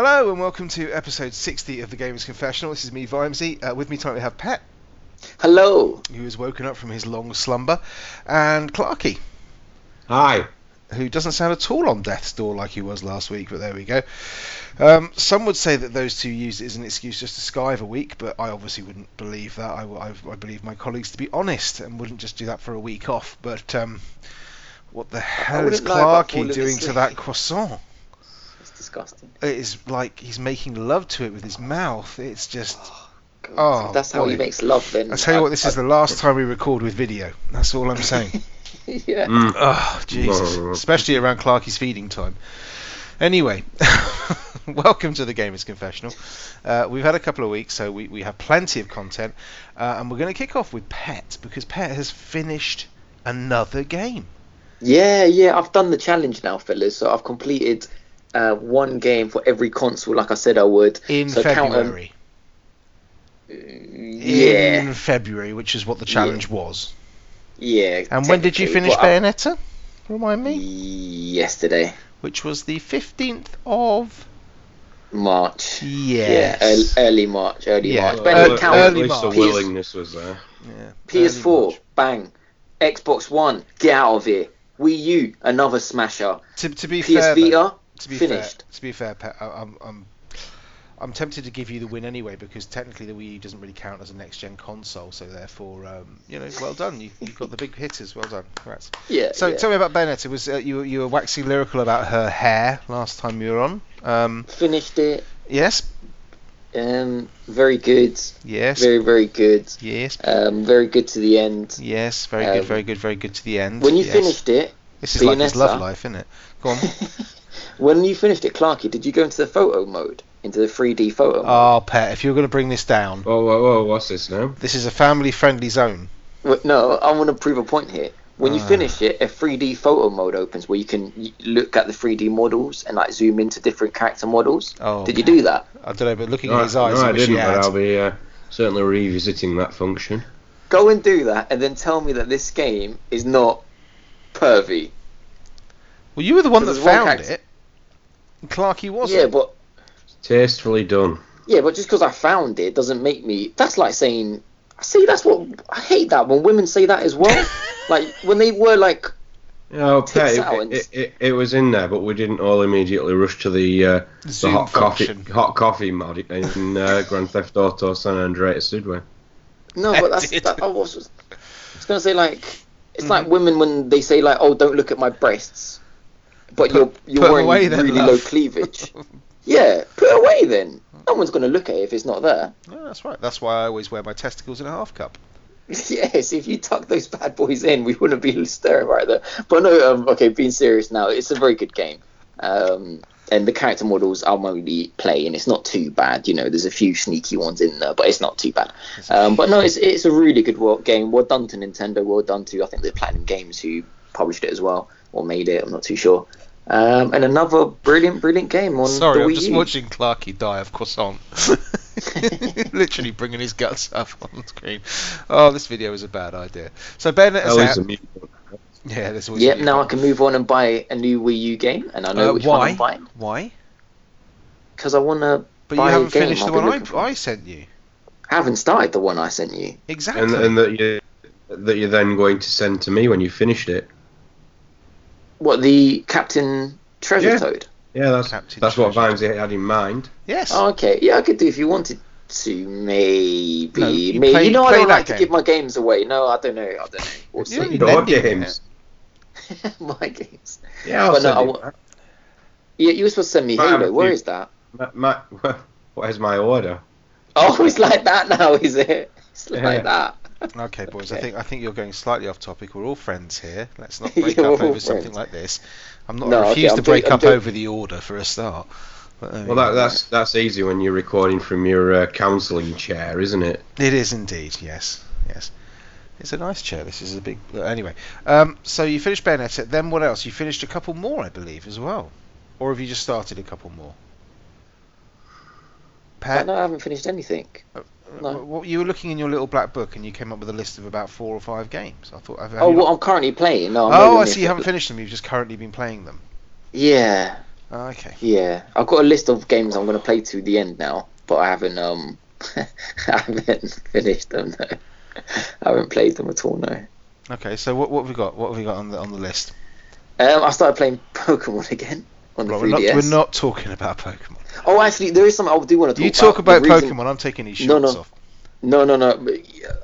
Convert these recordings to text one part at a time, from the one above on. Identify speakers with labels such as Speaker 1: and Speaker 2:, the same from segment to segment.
Speaker 1: Hello and welcome to episode 60 of the Gamers Confessional. This is me, Vimesy. Uh, with me tonight we have Pet,
Speaker 2: Hello.
Speaker 1: who has woken up from his long slumber, and Clarky,
Speaker 3: Hi.
Speaker 1: who doesn't sound at all on death's door like he was last week, but there we go. Um, some would say that those two used it as an excuse just to skive a week, but I obviously wouldn't believe that. I, I, I believe my colleagues to be honest and wouldn't just do that for a week off. But um, what the hell is
Speaker 2: wouldn't lie about
Speaker 1: Clarky doing to that croissant?
Speaker 2: It's disgusting.
Speaker 1: It is like he's making love to it with his mouth. It's just.
Speaker 2: God,
Speaker 1: Oh,
Speaker 2: that's how he makes love. Then
Speaker 1: I tell you what, this is the last time we record with video. That's all I'm saying.
Speaker 2: Yeah.
Speaker 3: Mm.
Speaker 1: oh, Jesus. Especially around Clarky's feeding time. Anyway, welcome to the Gamers Confessional. Uh, we've had a couple of weeks, so we, we have plenty of content. Uh, and we're going to kick off with Pet, because Pet has finished another game.
Speaker 2: Yeah, yeah. I've done the challenge now, fellas. So I've completed uh, one game for every console, like I said I would.
Speaker 1: In
Speaker 2: So count 'em.
Speaker 1: February.
Speaker 2: Yeah,
Speaker 1: In February, which is what the challenge was.
Speaker 2: yeah.
Speaker 1: And when did you finish
Speaker 2: but I-
Speaker 1: Bayonetta? Remind me.
Speaker 2: Yesterday,
Speaker 1: Which was the 15th of.
Speaker 2: March.
Speaker 1: Yes.
Speaker 2: Yeah, early, early March, early
Speaker 1: Yeah,
Speaker 2: March.
Speaker 1: uh,
Speaker 2: But
Speaker 1: early-
Speaker 2: it count.
Speaker 3: at
Speaker 1: early
Speaker 3: least the willingness was there.
Speaker 1: Yeah,
Speaker 2: PS4,
Speaker 1: March.
Speaker 2: bang. Xbox One, get out of here. Wii U, another smasher.
Speaker 1: To, to be
Speaker 2: PS
Speaker 1: fair, though,
Speaker 2: Vita,
Speaker 1: to be
Speaker 2: finished.
Speaker 1: fair, to be fair, Pat, I, I'm, I'm, I'm tempted to give you the win anyway because technically the Wii U doesn't really count as a next-gen console, so therefore, um, you know, well done. You, you've got the big hitters. Well done. Congrats.
Speaker 2: Yeah.
Speaker 1: So
Speaker 2: yeah.
Speaker 1: tell me about Bayonetta. Was uh, you were- you were waxing lyrical about her hair last time you were on? Um,
Speaker 2: finished it.
Speaker 1: yes,
Speaker 2: Um, very good.
Speaker 1: yes,
Speaker 2: Very, very good.
Speaker 1: yes,
Speaker 2: Um, very good to the end.
Speaker 1: yes. Very good,
Speaker 2: Um,
Speaker 1: very good, very good to the end.
Speaker 2: When you
Speaker 1: yes.
Speaker 2: finished it,
Speaker 1: this is like his love life, isn't it? Go on.
Speaker 2: when you finished it, Clarky, did you go into the photo mode, into the 3D photo? mode?
Speaker 1: Oh, Pet, if you're going to bring this down,
Speaker 3: Whoa, whoa, whoa, what's this now?
Speaker 1: this is a family-friendly zone.
Speaker 2: Wait, no, I want to prove a point here. When you
Speaker 1: Ah.
Speaker 2: finish it, a 3D photo mode opens where you can y- look at the 3D models and like zoom into different character models.
Speaker 1: Oh,
Speaker 2: Did you do that?
Speaker 1: I don't know, but looking
Speaker 3: No,
Speaker 1: at his eyes,
Speaker 3: no,
Speaker 1: I
Speaker 3: I
Speaker 1: wish he
Speaker 3: didn't, but
Speaker 1: had.
Speaker 3: I'll be uh, certainly revisiting that function.
Speaker 2: Go and do that, and then tell me that this game is not pervy.
Speaker 1: Well, you were the one that
Speaker 2: Because there's one
Speaker 1: found
Speaker 2: character-
Speaker 1: it. And Clarky wasn't.
Speaker 2: Yeah, but
Speaker 3: Tastefully done.
Speaker 2: Yeah, but just because I found it doesn't make me. That's like saying. See, that's what I hate that when women say that as well. like when they were like, Tits
Speaker 3: Pet,
Speaker 2: out
Speaker 3: it, it, it, it was in there, but we didn't all immediately rush to the uh, the hot
Speaker 1: function.
Speaker 3: coffee hot coffee mod in uh, Grand Theft Auto San Andreas, did we?
Speaker 2: no, but that's. That, I was, I was gonna say like, it's like women when they say like, oh, don't look at my breasts, but
Speaker 1: Put-
Speaker 2: you're you're wearing
Speaker 1: away then,
Speaker 2: really
Speaker 1: love.
Speaker 2: low cleavage. yeah, put away then. No one's gonna look at it if it's not there.
Speaker 1: Yeah, that's right. That's why I always wear my testicles in a half cup.
Speaker 2: yes, if you tuck those bad boys in, we wouldn't be staring right there. But no, um, okay, being serious now, it's a very good game. Um, and the character models I'm only playing. It's not too bad, you know. There's a few sneaky ones in there, but it's not too bad. Um, but no, it's it's a really good game. Well done to Nintendo. Well done to I think the Platinum Games who published it as well or made it. I'm not too sure. Um, and another brilliant, brilliant game on
Speaker 1: Sorry,
Speaker 2: the
Speaker 1: I'm
Speaker 2: Wii
Speaker 1: just
Speaker 2: U.
Speaker 1: watching Clarky die of croissant. Literally bringing his guts up on screen. Oh, this video is a bad idea. So Bayonetta's
Speaker 3: At least
Speaker 1: out.
Speaker 3: a mute.
Speaker 1: Yeah, there's always.
Speaker 2: Yep.
Speaker 1: a
Speaker 2: Now I can move on and buy a new Wii U game, and I know
Speaker 1: Uh,
Speaker 2: which
Speaker 1: why?
Speaker 2: one I'm buying
Speaker 1: Why?
Speaker 2: because I want to
Speaker 1: But you
Speaker 2: Buy a
Speaker 1: haven't
Speaker 2: game,
Speaker 1: finished
Speaker 2: I'll
Speaker 1: the one I. I sent you.
Speaker 2: I haven't started the one I sent you.
Speaker 1: Exactly.
Speaker 3: And, and that you that you're then going to send to me when you finished it.
Speaker 2: What the Captain Treasure
Speaker 3: Yeah.
Speaker 2: Toad?
Speaker 3: Yeah, that's
Speaker 1: Captain
Speaker 3: that's what
Speaker 1: Treasure.
Speaker 3: Vimesy had in mind.
Speaker 1: yes.
Speaker 2: Oh, okay, yeah, I could do if you wanted to. Maybe,
Speaker 1: No, you
Speaker 2: maybe.
Speaker 1: play-
Speaker 2: you know, I don't like
Speaker 1: game.
Speaker 2: to give my games away. No, I don't know. I don't know. We'll
Speaker 1: Yeah,
Speaker 2: see.
Speaker 1: you
Speaker 3: Your
Speaker 1: lending
Speaker 3: games.
Speaker 2: my games.
Speaker 3: Yeah, I'll
Speaker 2: But no,
Speaker 3: send
Speaker 2: I Yeah, you were supposed to send me
Speaker 3: Fine,
Speaker 2: Halo. Where
Speaker 3: you-
Speaker 2: is that?
Speaker 3: Ma- ma- where's my order?
Speaker 2: Oh, it's like that now, is it? It's
Speaker 3: Yeah.
Speaker 2: like that.
Speaker 1: Okay, boys. I think I think you're going slightly off topic. We're all friends here. Let's not break up
Speaker 2: all
Speaker 1: over something like this. I'm not.
Speaker 2: No,
Speaker 1: I
Speaker 2: okay,
Speaker 1: refuse
Speaker 2: I'm
Speaker 1: to break
Speaker 2: joking- I'm
Speaker 1: up
Speaker 2: joking.
Speaker 1: over the order for a start. But there
Speaker 3: Well, that, that's that's easy when you're recording from your uh, counselling chair, isn't it?
Speaker 1: It is indeed, yes, yes. It's a nice chair. This is a big. Anyway, um, so you finished Bayonetta. Then what else? You finished a couple more, I believe, as well. Or have you just started a couple more? Pat,
Speaker 2: no, I haven't finished anything. No.
Speaker 1: what, you were looking in your little black book and you came up with a list of about four or five games. I thought. Have, have
Speaker 2: Oh, what
Speaker 1: not-
Speaker 2: I'm currently playing. No, I'm
Speaker 1: oh, I see. You haven't finished them. You've just currently been playing them.
Speaker 2: Yeah.
Speaker 1: Oh, okay.
Speaker 2: Yeah, I've got a list of games I'm going to play to the end now, but I haven't um I haven't finished them. No. I haven't played them at all. No.
Speaker 1: Okay. So what what have we got? What have we got on the on the list?
Speaker 2: Um, I started playing Pokemon again on the
Speaker 1: Right, we're not we're not talking about Pokemon.
Speaker 2: Oh, actually, there is something I do want to talk
Speaker 1: You
Speaker 2: about.
Speaker 1: talk about
Speaker 2: reason-
Speaker 1: Pokemon. I'm taking these shots
Speaker 2: No, no.
Speaker 1: off.
Speaker 2: No, no, no.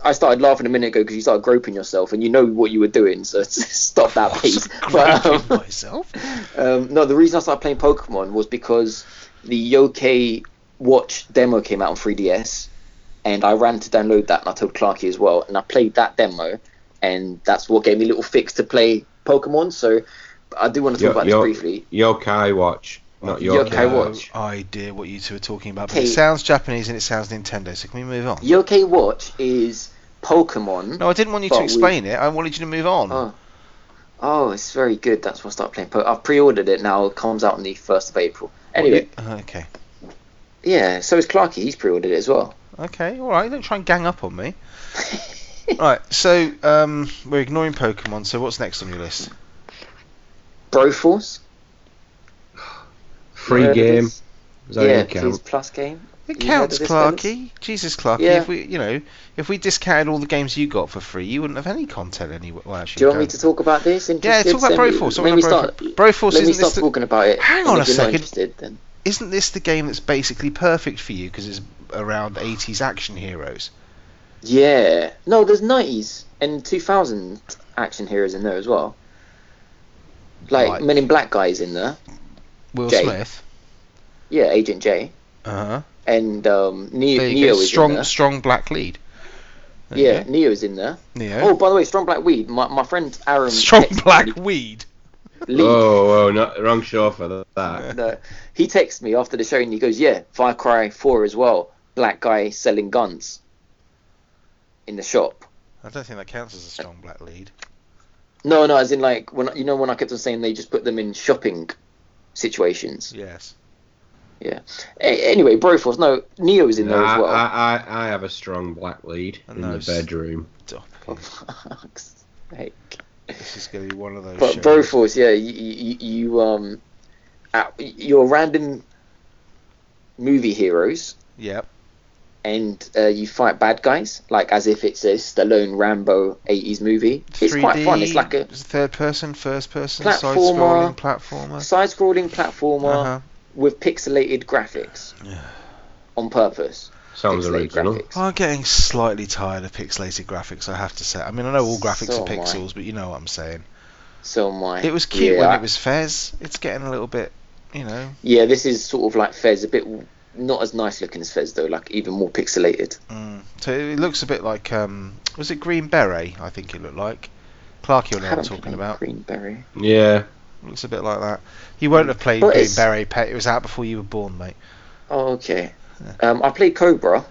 Speaker 2: I started laughing a minute ago because you started groping yourself, and you know what you were doing, so stop that, please. But, um,
Speaker 1: myself.
Speaker 2: Um, no, the reason I started playing Pokemon was because the Yokai Watch demo came out on 3DS, and I ran to download that, and I told Clarky as well, and I played that demo, and that's what gave me a little fix to play Pokemon. So I do want to talk
Speaker 3: Yo-
Speaker 2: about
Speaker 3: yo-
Speaker 2: this briefly.
Speaker 3: Yokai Watch, not
Speaker 2: Yokai
Speaker 3: Yokai
Speaker 1: no
Speaker 2: Watch.
Speaker 1: idea what you two are talking about, but
Speaker 2: Okay.
Speaker 1: it sounds Japanese and it sounds Nintendo. So can we move on?
Speaker 2: Yokai Watch is Pokemon.
Speaker 1: No, I didn't want you to
Speaker 2: But we-
Speaker 1: explain it. I wanted you to move on.
Speaker 2: Oh. Oh, it's very good. That's why I started playing. Po- I've pre-ordered it now. It comes out on the first of April. Anyway,
Speaker 1: Uh, Okay.
Speaker 2: yeah. So is Clarky. He's pre-ordered it as well.
Speaker 1: Okay. All right. Don't try and gang up on me. Right. So um, we're ignoring Pokemon. So what's next on your list?
Speaker 2: Broforce.
Speaker 3: free
Speaker 2: Heard
Speaker 3: game.
Speaker 2: this?
Speaker 3: That
Speaker 2: yeah,
Speaker 3: even count?
Speaker 2: PS Plus game.
Speaker 1: It
Speaker 2: You
Speaker 1: counts,
Speaker 2: of this, fellas?
Speaker 1: Clarky. Jesus, Clarky.
Speaker 2: Yeah.
Speaker 1: If we, you know, if we discounted all the games you got for free, you wouldn't have any content anyway. Well, actually,
Speaker 2: Do you want me
Speaker 1: don't.
Speaker 2: to talk about this?
Speaker 1: Yeah, talk about
Speaker 2: Send me-
Speaker 1: Broforce. Talk
Speaker 2: Let me start.
Speaker 1: Broforce. Broforce
Speaker 2: Let me
Speaker 1: isn't
Speaker 2: start
Speaker 1: this the,
Speaker 2: talking about it.
Speaker 1: Hang on a second.
Speaker 2: then
Speaker 1: isn't this the game that's basically perfect for you because it's around 80s action heroes?
Speaker 2: yeah. No, there's 90s and 2000 action heroes in there as well. Like
Speaker 1: Like-
Speaker 2: Men in Black guys in there.
Speaker 1: Will
Speaker 2: Jay.
Speaker 1: Smith.
Speaker 2: Yeah, Agent J.
Speaker 1: Uh huh.
Speaker 2: And um, Neo,
Speaker 1: There you
Speaker 2: Neo
Speaker 1: go.
Speaker 2: is
Speaker 1: Strong,
Speaker 2: in there.
Speaker 1: strong black lead. There
Speaker 2: Yeah,
Speaker 1: go.
Speaker 2: Neo's in there.
Speaker 1: Neo.
Speaker 2: Oh, by the way, Strong Black Weed. My, my friend Aaron.
Speaker 1: strong black
Speaker 2: me-
Speaker 1: weed.
Speaker 2: Lead.
Speaker 3: Oh, oh, not wrong show for that.
Speaker 2: No, he texts me after the show and he goes, "Yeah, Far Cry 4 as well. Black guy selling guns in the shop."
Speaker 1: I don't think that counts as a strong black lead.
Speaker 2: No, no, as in like when you know when I kept on saying they just put them in shopping situations.
Speaker 1: Yes.
Speaker 2: A- anyway, Broforce. No, Neo's in there
Speaker 3: Nah,
Speaker 2: as well.
Speaker 3: I, I, I have a strong black lead
Speaker 1: And
Speaker 3: in the bedroom.
Speaker 1: Stop
Speaker 2: For
Speaker 1: it.
Speaker 2: fuck's sake.
Speaker 1: This is going to be one of those
Speaker 2: But
Speaker 1: shows.
Speaker 2: Broforce, yeah, you, you, you um, you're random movie heroes.
Speaker 1: Yep.
Speaker 2: And uh, you fight bad guys, like as if it's a Stallone Rambo 80s movie. It's quite fun. It's like a
Speaker 1: third person, first person,
Speaker 2: Platformer.
Speaker 1: side-scrolling platformer.
Speaker 2: side-scrolling platformer
Speaker 1: Uh-huh.
Speaker 2: with pixelated graphics
Speaker 1: Yeah.
Speaker 2: on purpose.
Speaker 3: Sounds
Speaker 2: Pixelated
Speaker 3: original.
Speaker 2: graphics.
Speaker 1: I'm getting slightly tired of pixelated graphics. I have to say. I mean, I know all graphics
Speaker 2: So
Speaker 1: are
Speaker 2: am I.
Speaker 1: pixels, but you know what I'm saying.
Speaker 2: So my
Speaker 1: It was cute
Speaker 2: yeah,
Speaker 1: when
Speaker 2: I-
Speaker 1: it was Fez. It's getting a little bit, you know.
Speaker 2: Yeah, this is sort of like Fez, a bit not as nice looking as Fez though, like even more pixelated.
Speaker 1: Mm. So it looks a bit like um, was it Green Beret? I think it looked like. Clark, you're know what I'm
Speaker 2: Haven't
Speaker 1: talking about.
Speaker 2: Green Beret.
Speaker 3: Yeah.
Speaker 1: Looks a bit like that. You won't have played
Speaker 2: But
Speaker 1: Green
Speaker 2: it's-
Speaker 1: Beret, Pet. It was out before you were born, mate.
Speaker 2: Oh, okay. Um, I played Cobra.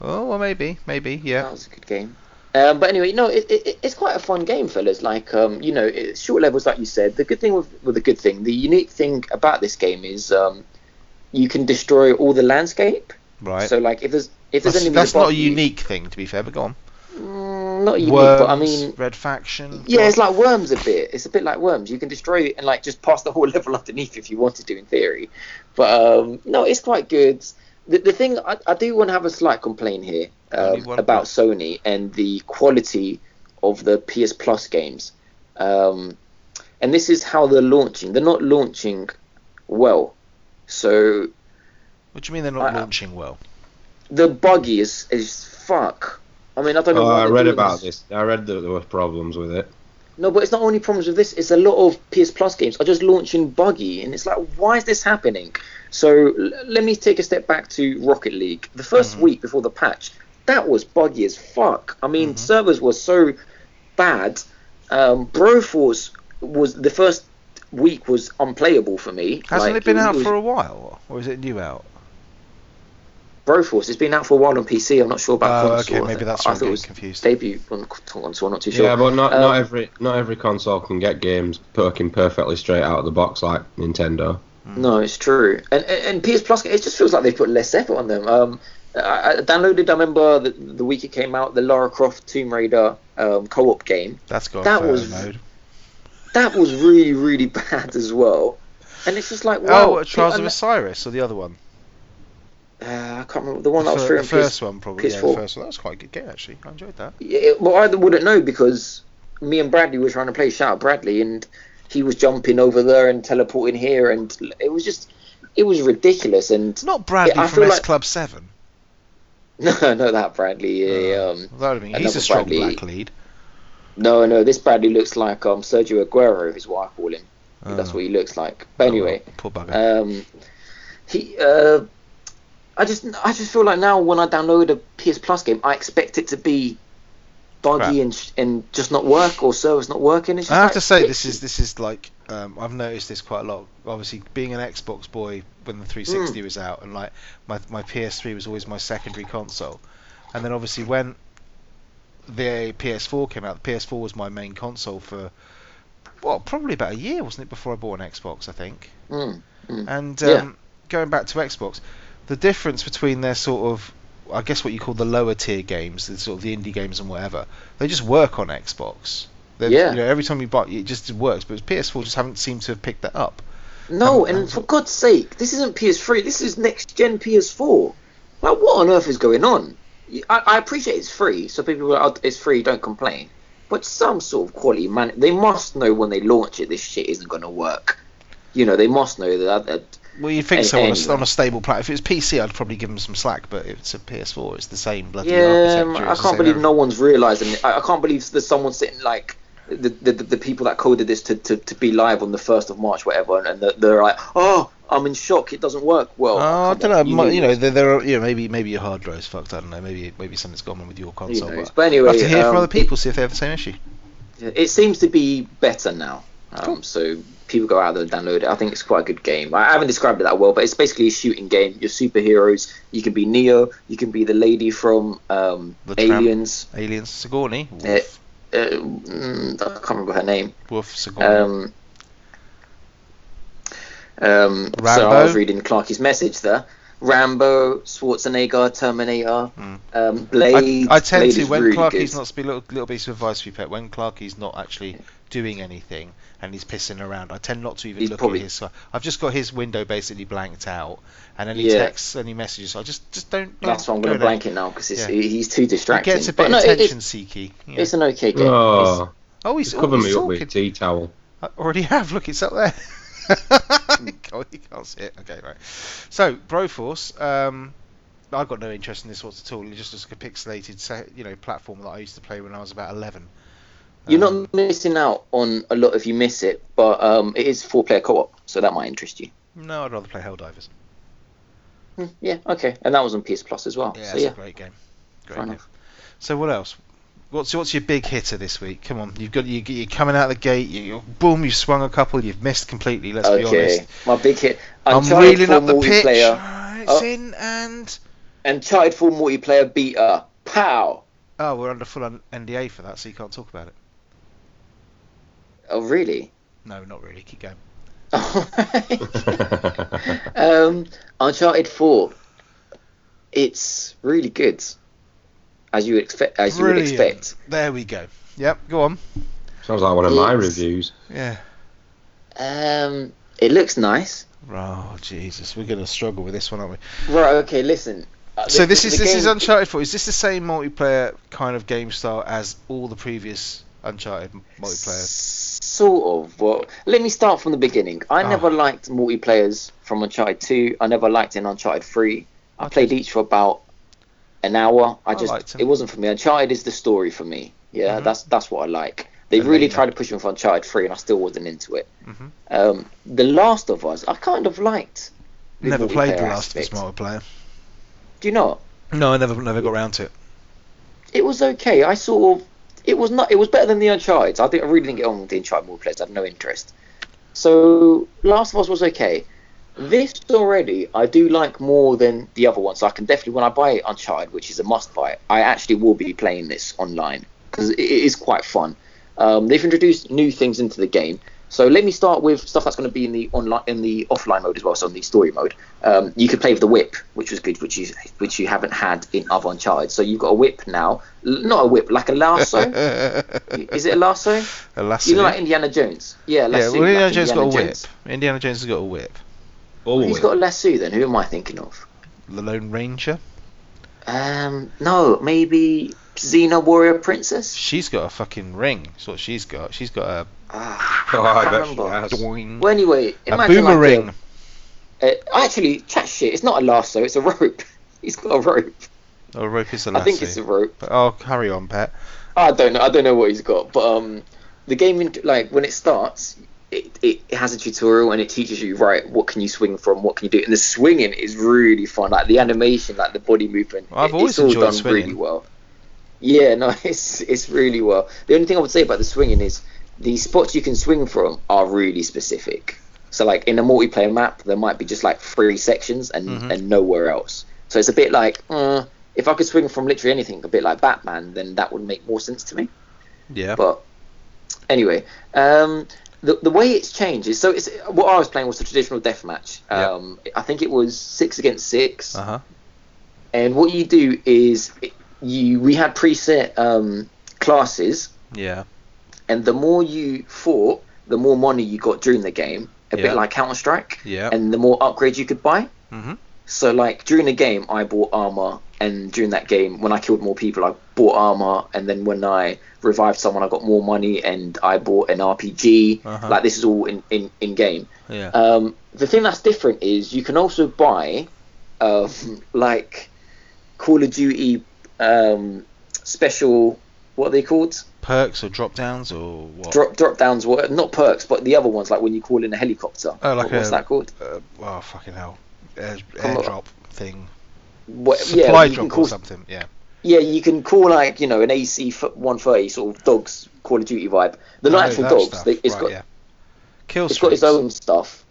Speaker 1: Oh, well, maybe, maybe, yeah.
Speaker 2: That was a good game. Um, but anyway, no, it, it, it's quite a fun game, fellas. Like, um, you know, it's short levels, like you said. The good thing with, with the good thing, the unique thing about this game is um, you can destroy all the landscape.
Speaker 1: Right.
Speaker 2: So, like, if there's if there's
Speaker 1: that's that's not a
Speaker 2: you-
Speaker 1: unique thing, to be fair. But go on.
Speaker 2: Mm, not unique,
Speaker 1: Worms,
Speaker 2: but I mean,
Speaker 1: Red Faction.
Speaker 2: yeah, it's like worms a bit. It's a bit like worms. You can destroy it and like just pass the whole level underneath if you wanted to, in theory. But um, no, it's quite good. The, the thing I, I do want to have a slight complaint here um, about. Sony and the quality of the PS Plus games. Um, and this is how they're launching. They're not launching well. So
Speaker 1: What do you mean they're not
Speaker 2: I-
Speaker 1: launching well?
Speaker 2: the buggy is is fuck. I mean, I don't know.
Speaker 3: Oh,
Speaker 2: why
Speaker 3: I read
Speaker 2: doing
Speaker 3: about this. I read that there were problems with it.
Speaker 2: No, but it's not only problems with this. It's a lot of PS Plus games are just launching buggy, and it's like, why is this happening? So l- let me take a step back to Rocket League. The 1st
Speaker 1: Mhm.
Speaker 2: week before the patch, that was buggy as fuck. I mean,
Speaker 1: Mhm.
Speaker 2: servers were so bad. Um, Broforce was the first week was unplayable for me.
Speaker 1: Hasn't
Speaker 2: Like,
Speaker 1: it been
Speaker 2: was-
Speaker 1: out
Speaker 2: was-
Speaker 1: for a while, or is it new out?
Speaker 2: Broforce? It's been out for a while on PC. I'm not sure about
Speaker 1: Oh,
Speaker 2: console.
Speaker 1: okay, maybe that's
Speaker 2: I
Speaker 1: why I'm
Speaker 2: thought it was
Speaker 1: confused.
Speaker 2: debut on console. I'm not too sure.
Speaker 3: Yeah, but not
Speaker 2: Um,
Speaker 3: not every not every console can get games working perfectly straight out of the box like Nintendo.
Speaker 2: No, it's true. And, and and PS Plus, it just feels like they've put less effort on them. Um, I, I downloaded. I remember the, the week it came out, the Lara Croft Tomb Raider um, co-op game.
Speaker 1: That's got
Speaker 2: That was-
Speaker 1: mode.
Speaker 2: That was really, really bad as well. and it's just like wow.
Speaker 1: oh, Trials of Osiris or the other one?
Speaker 2: uh, I can't remember the one that
Speaker 1: the
Speaker 2: was
Speaker 1: fir-
Speaker 2: through
Speaker 1: the
Speaker 2: on PS
Speaker 1: first one, probably. Yeah, the first one. That was quite a good game actually. I enjoyed that.
Speaker 2: Yeah, well, I wouldn't know because me and Bradley were trying to play Shout Out Bradley, and he was jumping over there and teleporting here, and it was just, it was ridiculous. And
Speaker 1: not Bradley
Speaker 2: I
Speaker 1: from S
Speaker 2: like-
Speaker 1: Club Seven.
Speaker 2: no, no, that Bradley. Yeah,
Speaker 1: Oh,
Speaker 2: um,
Speaker 1: that would have been. He's a strong
Speaker 2: Bradley.
Speaker 1: black lead.
Speaker 2: No, no, this Bradley looks like um Sergio Aguero, is what I call him. That's
Speaker 1: Oh.
Speaker 2: what he looks like. But anyway,
Speaker 1: Oh, poor bugger.
Speaker 2: um, he, uh, I just, I just feel like now when I download a PS Plus game, I expect it to be buggy and sh- and just not work or service not working.
Speaker 1: I have
Speaker 2: like,
Speaker 1: to say this is this is like um, I've noticed this quite a lot. Obviously, being an Xbox boy when the 360 was out, and like my my PS3 was always my secondary console, and then obviously when the PS4 came out, the PS4 was my main console for well probably about a year, wasn't it, before I bought an Xbox? I think.
Speaker 2: Mm, mm.
Speaker 1: And um,
Speaker 2: Yeah.
Speaker 1: going back to Xbox, the difference between their sort of, I guess what you call the lower tier games, the sort of the indie games and whatever, they just work on Xbox. They're-
Speaker 2: Yeah.
Speaker 1: You know, every time you buy, it just works. But PS4 just haven't seemed to have picked that up.
Speaker 2: No,
Speaker 1: Um,
Speaker 2: and
Speaker 1: um,
Speaker 2: for God's sake, this isn't PS3. This is next gen PS4. Like, what on earth is going on? I, I appreciate it's free, so people are, it's free, don't complain. But some sort of quality man, they must know when they launch it, this shit isn't going to work. You know, they must know that. that
Speaker 1: Well, you'd think so on a,
Speaker 2: anyway.
Speaker 1: on a stable platform. If it was PC, I'd probably give them some slack. But if it's a PS4, it's the same bloody
Speaker 2: yeah. I can't believe no one's realizing it. I, I can't believe there's someone sitting like the, the, the, the people that coded this to, to, to be live on the first of March, whatever, and, and they're, they're like, oh, I'm in shock. It doesn't work. Well,
Speaker 1: Oh, I don't know. You, you know, there, there are, you know, maybe maybe your hard drive's fucked. I don't know. Maybe maybe something's gone wrong with your console. But
Speaker 2: But anyway,
Speaker 1: have to hear from
Speaker 2: um,
Speaker 1: other people, see if they have the same issue.
Speaker 2: It, it seems to be better now. Um,
Speaker 1: Cool.
Speaker 2: So people go out there and download it. I think it's quite a good game. I haven't described it that well, but it's basically a shooting game. You're superheroes. You can be Neo. You can be the lady from um,
Speaker 1: The Tramp.
Speaker 2: Aliens.
Speaker 1: Aliens, Sigourney,
Speaker 2: Uh, uh, mm, I can't remember her name.
Speaker 1: Wolf, Sigourney.
Speaker 2: Um, so I was reading Clarky's message there. Rambo, Schwarzenegger, Terminator,
Speaker 1: Mm.
Speaker 2: um, Blade.
Speaker 1: I, I tend
Speaker 2: Blade
Speaker 1: to when
Speaker 2: really
Speaker 1: Clarky's
Speaker 2: good.
Speaker 1: not be little little piece of advice for you, pet. When Clarky's not actually doing anything and he's pissing around, I tend not to even
Speaker 2: He's
Speaker 1: look
Speaker 2: probably-
Speaker 1: at his. I've just got his window basically blanked out, and any
Speaker 2: Yeah.
Speaker 1: texts, any messages. I just just don't. don't
Speaker 2: That's why I'm going to
Speaker 1: there.
Speaker 2: blank it now because
Speaker 1: Yeah.
Speaker 2: he's too
Speaker 1: He gets a
Speaker 2: But
Speaker 1: bit
Speaker 2: no,
Speaker 1: of
Speaker 2: it-
Speaker 1: attention
Speaker 2: it's,
Speaker 1: seeky. Yeah.
Speaker 2: it's an okay game. It's-
Speaker 3: Oh,
Speaker 1: oh, he's,
Speaker 3: cover
Speaker 1: oh,
Speaker 3: me
Speaker 1: he's
Speaker 3: up
Speaker 1: talking.
Speaker 3: with tea towel.
Speaker 1: I already have. Look, it's up there. oh, you can't see it. Okay, right. So, Broforce. Um, I've got no interest in this what's at all. It just a pixelated, you know, platform that I used to play when I was about eleven.
Speaker 2: You're
Speaker 1: Um,
Speaker 2: not missing out on a lot if you miss it, but um, it is four player co op, so that might interest you.
Speaker 1: No, I'd rather play Helldivers.
Speaker 2: Hmm, yeah, okay. And that was on PS Plus as well.
Speaker 1: Yeah,
Speaker 2: so
Speaker 1: it's
Speaker 2: yeah.
Speaker 1: a great game. Great
Speaker 2: Fair
Speaker 1: game.
Speaker 2: enough.
Speaker 1: So what else? What's what's your big hitter this week? Come on, you've got you you're coming out of the gate. You boom, you've swung a couple. You've missed completely. Let's be
Speaker 2: Okay,
Speaker 1: honest.
Speaker 2: my big hit.
Speaker 1: I'm
Speaker 2: Uncharted
Speaker 1: reeling
Speaker 2: 4
Speaker 1: up the pitch. It's
Speaker 2: Oh.
Speaker 1: in and
Speaker 2: Uncharted 4 multiplayer beta. Pow!
Speaker 1: oh, we're under full NDA for that, so you can't talk about it.
Speaker 2: Oh, really?
Speaker 1: No, not really. Keep going.
Speaker 2: um, Uncharted 4. It's really good, as you expect. As you would expect.
Speaker 1: There we go. Yep, go on.
Speaker 3: Sounds like one of my reviews.
Speaker 1: Yeah.
Speaker 2: Um, it looks nice.
Speaker 1: Oh Jesus, we're gonna struggle with this one, aren't we?
Speaker 2: Right. Okay. Listen. Uh,
Speaker 1: So
Speaker 2: the-
Speaker 1: this is this is Uncharted 4. Is this the same multiplayer kind of game style as all the previous Uncharted multiplayer?
Speaker 2: Sort of. Well, let me start from the beginning. I
Speaker 1: Oh.
Speaker 2: never liked multiplayers from Uncharted 2. I never liked in Uncharted 3. I
Speaker 1: Okay.
Speaker 2: played each for about an hour. I
Speaker 1: I
Speaker 2: just
Speaker 1: 'em.
Speaker 2: it wasn't for me. Uncharted is the story for me. Yeah,
Speaker 1: Mhm.
Speaker 2: that's that's what I like. They
Speaker 1: And
Speaker 2: really tried to push me for Uncharted 3, and I still wasn't into it.
Speaker 1: Mhm.
Speaker 2: Um, the Last of Us, I kind of liked.
Speaker 1: Never played the
Speaker 2: multiplayer
Speaker 1: Last of Us
Speaker 2: aspect.
Speaker 1: multiplayer.
Speaker 2: Do you not?
Speaker 1: No, I never never got around to it.
Speaker 2: It was okay. I sort of. It was not. It was better than the Uncharted. I think I really didn't get on with the Uncharted multiplayers. I had no interest. So Last of Us was okay. This already I do like more than the other ones. So I can definitely when I buy Uncharted, which is a must buy, I actually will be playing this online because it is quite fun. Um, they've introduced new things into the game. So let me start with stuff that's going to be in the online in the offline mode as well. So in the story mode, um, you could play with the whip, which was good, which you which you haven't had in other Uncharted. So you've got a whip now, L- not a whip, like a lasso. Is it a lasso?
Speaker 1: a lasso.
Speaker 2: You know, like Indiana Jones. Yeah,
Speaker 1: yeah,
Speaker 2: lasso.
Speaker 1: well, Indiana
Speaker 2: like
Speaker 1: Jones got a whip. Indiana Jones has got a whip.
Speaker 3: All
Speaker 2: Who's
Speaker 3: with.
Speaker 2: got a lasso then? Who am I thinking of?
Speaker 1: The Lone Ranger.
Speaker 2: Um, no, maybe Xena Warrior Princess.
Speaker 1: She's got a fucking ring. That's what she's got. She's got a.
Speaker 2: Ah,
Speaker 3: Oh,
Speaker 2: I
Speaker 3: I bet she
Speaker 2: remember.
Speaker 1: a
Speaker 3: has.
Speaker 1: doing.
Speaker 2: Well, anyway,
Speaker 1: a
Speaker 2: imagine like
Speaker 1: boomerang.
Speaker 2: a- uh, actually, chat shit. It's not a lasso. It's a rope. He's got a rope.
Speaker 1: oh, a rope is a
Speaker 2: I
Speaker 1: lasso.
Speaker 2: I think it's a rope.
Speaker 1: But, oh, carry on, pet.
Speaker 2: I don't know. I don't know what he's got, but um, the game like when it starts, it, it, has a tutorial and it teaches you right what can you swing from, what can you do, and the swinging is really fun. Like the animation, like the body movement.
Speaker 1: I've
Speaker 2: it-
Speaker 1: always
Speaker 2: it's all
Speaker 1: enjoyed
Speaker 2: done
Speaker 1: swinging.
Speaker 2: really well. Yeah, no, it's it's really well. The only thing I would say about the swinging is the spots you can swing from are really specific. So like in a multiplayer map, there might be just like three sections and
Speaker 1: Mhm.
Speaker 2: and nowhere else. So it's a bit like uh, if I could swing from literally anything, a bit like Batman, then that would make more sense to me.
Speaker 1: Yeah.
Speaker 2: But anyway, um, the the way it's changed is so it's what I was playing was the traditional death
Speaker 1: match.
Speaker 2: Um, I think it was six against six,
Speaker 1: Uh huh.
Speaker 2: and what you do is you we had preset um, classes,
Speaker 1: Yeah.
Speaker 2: and the more you fought, the more money you got during the game. A
Speaker 1: Yeah.
Speaker 2: bit like Counter Strike,
Speaker 1: Yeah.
Speaker 2: and the more upgrades you could buy.
Speaker 1: Mhm.
Speaker 2: So like during the game, I bought armor, and during that game, when I killed more people, I bought armor, and then when I revived someone, I got more money, and I bought an RPG.
Speaker 1: Uh-huh.
Speaker 2: Like this is all in in in game.
Speaker 1: Yeah.
Speaker 2: Um, the thing that's different is you can also buy, um, like Call of Duty um, special. What are they called?
Speaker 1: Perks or drop downs or what?
Speaker 2: Drop drop downs. What? Not perks, but the other ones, like when you call in a helicopter.
Speaker 1: Oh, like
Speaker 2: What- what's
Speaker 1: a-
Speaker 2: that called?
Speaker 1: Uh, oh fucking hell. Air, airdrop thing.
Speaker 2: What,
Speaker 1: Supply
Speaker 2: can
Speaker 1: drop
Speaker 2: call
Speaker 1: or something. Yeah.
Speaker 2: Yeah, you can call like you know an AC 130 sort of dogs Call of Duty vibe. Not
Speaker 1: Oh,
Speaker 2: actual dogs.
Speaker 1: stuff.
Speaker 2: They, it's
Speaker 1: right,
Speaker 2: got
Speaker 1: yeah. Kill
Speaker 2: it's got its own stuff.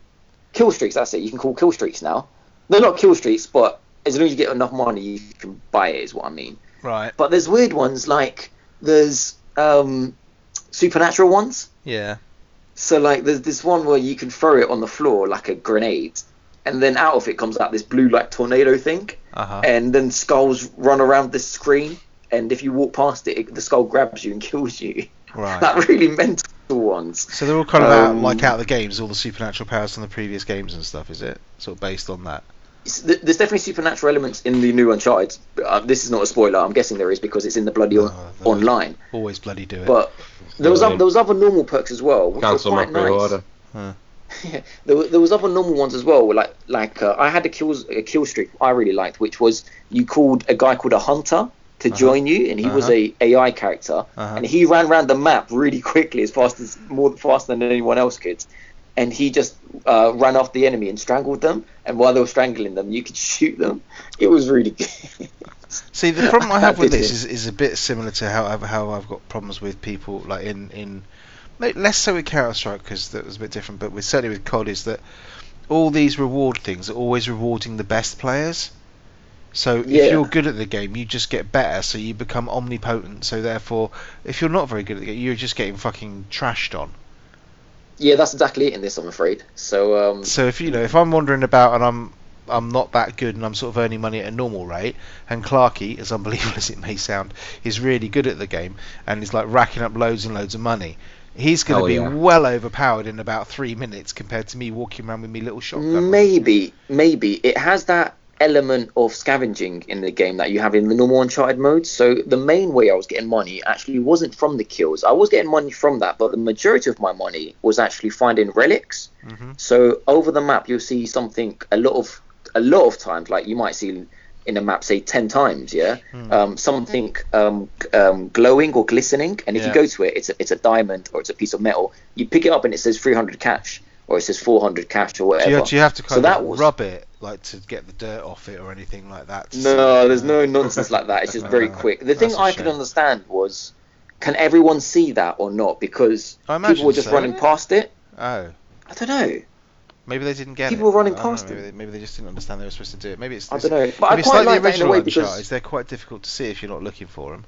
Speaker 2: Kill streaks. That's it. You can call kill streaks now. They're not kill streaks, but as long as you get enough money, you can buy it. Is what I mean.
Speaker 1: Right.
Speaker 2: But there's weird ones like there's um, supernatural ones.
Speaker 1: Yeah.
Speaker 2: So like there's this one where you can throw it on the floor like a grenade, and then out of it comes out this blue like tornado thing,
Speaker 1: Uh huh.
Speaker 2: and then skulls run around the screen, and if you walk past it, it the skull grabs you and kills you.
Speaker 1: Right.
Speaker 2: Like really mental ones.
Speaker 1: So they're all kind of out,
Speaker 2: Um,
Speaker 1: like out of the games, all the supernatural powers from the previous games and stuff, is it? Sort of based on that.
Speaker 2: There's definitely supernatural elements in the new Uncharted. Uh, this is not a spoiler. I'm guessing there is because it's in the bloody on-
Speaker 1: Oh,
Speaker 2: online.
Speaker 1: Always bloody do it.
Speaker 2: But there was
Speaker 3: Yeah.
Speaker 2: there was other normal perks as well, which
Speaker 3: Cancel
Speaker 2: were
Speaker 3: my
Speaker 2: quite nice.
Speaker 3: pre-order.
Speaker 2: Yeah, there, there was other normal ones as well. Like like uh, I had a kill a kill streak I really liked, which was you called a guy called a hunter to
Speaker 1: Uh-huh.
Speaker 2: join you, and he was
Speaker 1: Uh-huh.
Speaker 2: a AI character,
Speaker 1: Uh-huh.
Speaker 2: and he ran around the map really quickly, as fast as more faster than anyone else could. And he just uh, ran off the enemy and strangled them. And while they were strangling them, you could shoot them. It was really good.
Speaker 1: See, the problem I have with this is, is a bit similar to how I've, how I've got problems with people like in in less so with Counter Strike because that was a bit different, but with certainly with COD is that all these reward things are always rewarding the best players. So
Speaker 2: Yeah.
Speaker 1: if you're good at the game, you just get better, so you become omnipotent. So therefore, if you're not very good at the game, you're just getting fucking trashed on.
Speaker 2: yeah, that's exactly it in this, I'm afraid. So um,
Speaker 1: So if you know, if I'm wandering about and I'm I'm not that good and I'm sort of earning money at a normal rate, and Clarky, as unbelievable as it may sound, is really good at the game and is like racking up loads and loads of money, he's going to
Speaker 3: Hell
Speaker 1: be
Speaker 3: yeah.
Speaker 1: well overpowered in about three minutes compared to me walking around with me little shotgun.
Speaker 2: Maybe, maybe it has that element of scavenging in the game that you have in the normal Uncharted mode. So the main way I was getting money actually wasn't from the kills. I was getting money from that, but the majority of my money was actually finding relics.
Speaker 1: hmm
Speaker 2: So over the map, you'll see something a lot of a lot of times. Like you might see in a map, say ten times, yeah,
Speaker 1: Hmm.
Speaker 2: um, something um, um, glowing or glistening, and if
Speaker 1: Yeah.
Speaker 2: you go to it, it's a, it's a diamond or it's a piece of metal. You pick it up and it says 300 cash or it says 400 cash or
Speaker 1: Do
Speaker 2: whatever.
Speaker 1: you, do you have to kind
Speaker 2: So that
Speaker 1: of
Speaker 2: was-
Speaker 1: rub it like to get the dirt off it or anything like that?
Speaker 2: No, there's no nonsense like that. It's just very quick. The thing I could understand was, can everyone see that or not? Because people were just
Speaker 1: so.
Speaker 2: running past it.
Speaker 1: Oh,
Speaker 2: I don't know.
Speaker 1: Maybe they didn't get it.
Speaker 2: People
Speaker 1: it.
Speaker 2: were running past
Speaker 1: know, maybe,
Speaker 2: it.
Speaker 1: they, maybe they just didn't understand they were supposed to do it. Maybe it's
Speaker 2: I don't know. But I quite
Speaker 1: like the
Speaker 2: that in
Speaker 1: original
Speaker 2: way
Speaker 1: Uncharted.
Speaker 2: because
Speaker 1: They're quite difficult to see if you're not looking for them.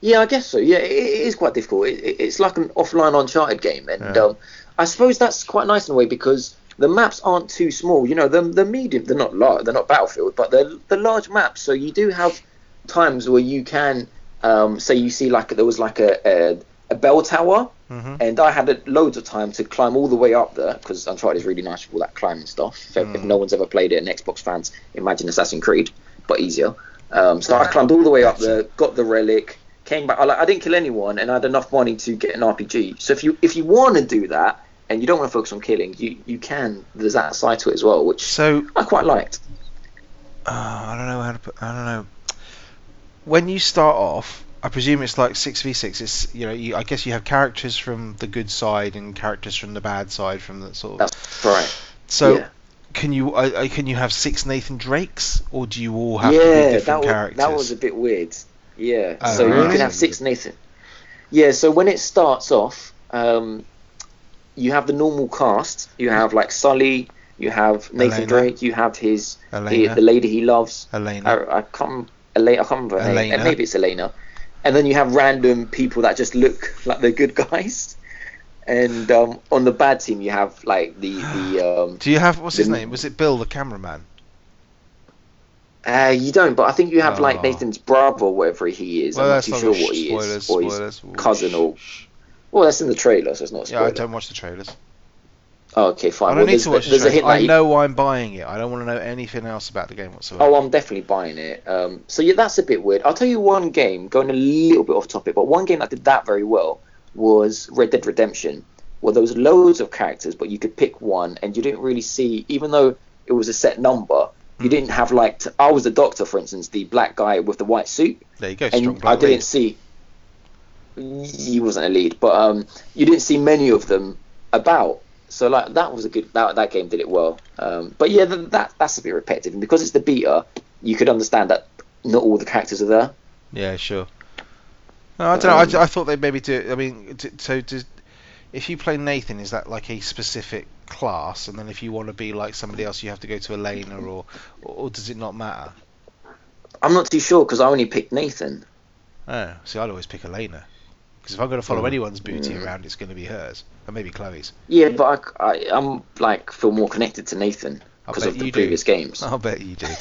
Speaker 2: Yeah, I guess so. Yeah, it, it is quite difficult. It, it, it's like an offline Uncharted game, and
Speaker 1: Yeah.
Speaker 2: um, I suppose that's quite nice in a way because the maps aren't too small. You know, the the medium, they're not large, they're not Battlefield, but they're the large maps. So you do have times where you can um, say you see like there was like a a, a bell tower,
Speaker 1: Mhm.
Speaker 2: and I had loads of time to climb all the way up there because Uncharted is really nice for all that climbing stuff. If, if
Speaker 1: Mm.
Speaker 2: no one's ever played it, and Xbox fans, imagine Assassin's Creed, but easier. Um, so I climbed all the way up there, got the relic, came back. I, like, I didn't kill anyone, and I had enough money to get an RPG. So if you if you want to do that and you don't want to focus on killing, you you can. There's that side to it as well, which
Speaker 1: So
Speaker 2: I quite liked.
Speaker 1: uh, I don't know how to put. I don't know. When you start off, I presume it's like six v six. It's you know, you, I guess you have characters from the good side and characters from the bad side from the sort of.
Speaker 2: That's right.
Speaker 1: so
Speaker 2: yeah,
Speaker 1: can you uh, uh, can you have six Nathan Drakes or do you all have to be
Speaker 2: yeah, that
Speaker 1: different
Speaker 2: was
Speaker 1: characters?
Speaker 2: that was a bit weird. Yeah,
Speaker 1: Oh,
Speaker 2: so you can have six Nathan. Yeah, so when it starts off, um, you have the normal cast. You have like Sully. You have Nathan
Speaker 1: Elena.
Speaker 2: Drake. You have his
Speaker 1: Elena.
Speaker 2: the lady he loves.
Speaker 1: Elena.
Speaker 2: I, I can't. Elena, I can't remember.
Speaker 1: Elena.
Speaker 2: Maybe it's Elena. And then you have random people that just look like they're good guys. And um, on the bad team, you have like the the um,
Speaker 1: do you have what's his name? Was it Bill the cameraman?
Speaker 2: uh, you don't, but I think you have
Speaker 1: Oh.
Speaker 2: like Nathan's brother, or whatever he is.
Speaker 1: Well,
Speaker 2: I'm not too sure
Speaker 1: a-
Speaker 2: what he
Speaker 1: spoilers,
Speaker 2: is, or his
Speaker 1: spoilers.
Speaker 2: Cousin, or well, that's in the trailer, so it's not a
Speaker 1: Yeah. I don't watch the trailers.
Speaker 2: Oh, okay, fine.
Speaker 1: I don't
Speaker 2: well,
Speaker 1: need to watch the
Speaker 2: a
Speaker 1: I know I'm buying it. I don't want to know anything else about the game whatsoever.
Speaker 2: Oh, I'm definitely buying it. Um, so yeah, that's a bit weird. I'll tell you one game, going a little bit off topic, but one game that did that very well was Red Dead Redemption, where there was loads of characters, but you could pick one, and you didn't really see, even though it was a set number, you
Speaker 1: Hmm.
Speaker 2: didn't have like. T- I was the doctor, for instance, the black guy with the white suit,
Speaker 1: there you go. Strong
Speaker 2: and I didn't
Speaker 1: lead.
Speaker 2: see. He wasn't a lead, but um, you didn't see many of them about. So like that was a good that that game did it well. Um, but yeah, th- that that's a bit repetitive, and because it's the beta, you could understand that not all the characters are there.
Speaker 1: Yeah, sure. No, I don't know. I,
Speaker 2: Um,
Speaker 1: I thought they'd maybe do. I mean, so does if you play Nathan, is that like a specific class? And then if you want to be like somebody else, you have to go to Elena, or or does it not matter?
Speaker 2: I'm not too sure because I only picked Nathan.
Speaker 1: Oh, see, I'd always pick Elena. Because if I'm going to follow
Speaker 3: Mm.
Speaker 1: anyone's booty
Speaker 2: Mm.
Speaker 1: around, it's going to be hers, and maybe Chloe's.
Speaker 2: Yeah, but I, I am like feel more connected to Nathan because of the
Speaker 1: you do.
Speaker 2: previous games.
Speaker 1: I'll bet you do.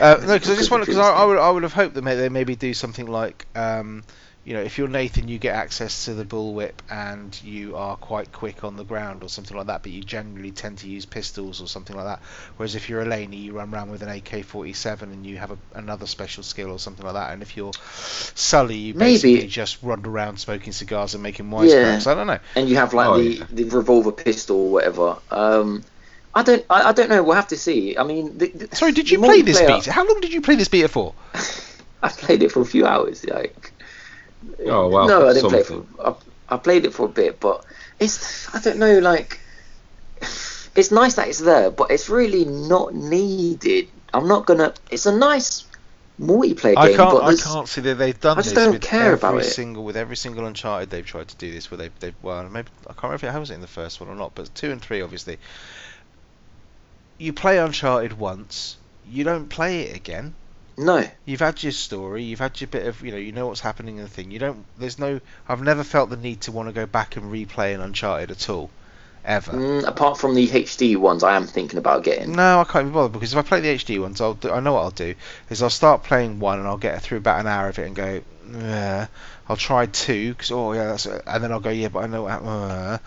Speaker 1: Uh, no, because I just
Speaker 2: of
Speaker 1: wanted because I, I would I would have hoped that may, they maybe do something like um, you know if you're Nathan you get access to the bullwhip and you are quite quick on the ground or something like that, but you generally tend to use pistols or something like that. Whereas if you're Eleni you run around with an AK-47 and you have a, another special skill or something like that. And if you're Sully you
Speaker 2: Maybe-
Speaker 1: basically just run around smoking cigars and making wisecracks. I don't know.
Speaker 2: and you have like
Speaker 3: Oh,
Speaker 2: the,
Speaker 3: yeah.
Speaker 2: the revolver pistol or whatever. Um, I don't I, I don't know. We'll have to see. I mean, the, the,
Speaker 1: Sorry, did you play this
Speaker 2: multiplayer-
Speaker 1: beta? How long did you play this beta for?
Speaker 2: I played it for a few hours. Like,
Speaker 3: Oh, wow,
Speaker 2: No, I didn't play it for. I, I played it for a bit, but it's I don't know. Like, it's nice that it's there, but it's really not needed. I'm not gonna. It's a nice multiplayer
Speaker 1: I
Speaker 2: game,
Speaker 1: can't.
Speaker 2: but
Speaker 1: I can't see that they've done
Speaker 2: I just
Speaker 1: this
Speaker 2: don't
Speaker 1: with
Speaker 2: care
Speaker 1: every
Speaker 2: about it.
Speaker 1: single with every single Uncharted they've tried to do this. Where they they've well maybe I can't remember if it was in the first one or not, but two and three obviously. You play Uncharted once, you don't play it again.
Speaker 2: No.
Speaker 1: You've had your story, you've had your bit of you know you know what's happening in the thing. You don't. There's no. I've never felt the need to want to go back and replay an Uncharted at all, ever.
Speaker 2: Mm, apart from the HD ones, I am thinking about getting.
Speaker 1: No, I can't even bother because if I play the HD ones, I'll do, I know what I'll do is I'll start playing one and I'll get through about an hour of it and go, yeah. I'll try two because oh yeah, that's and then I'll go yeah, but I know what uh,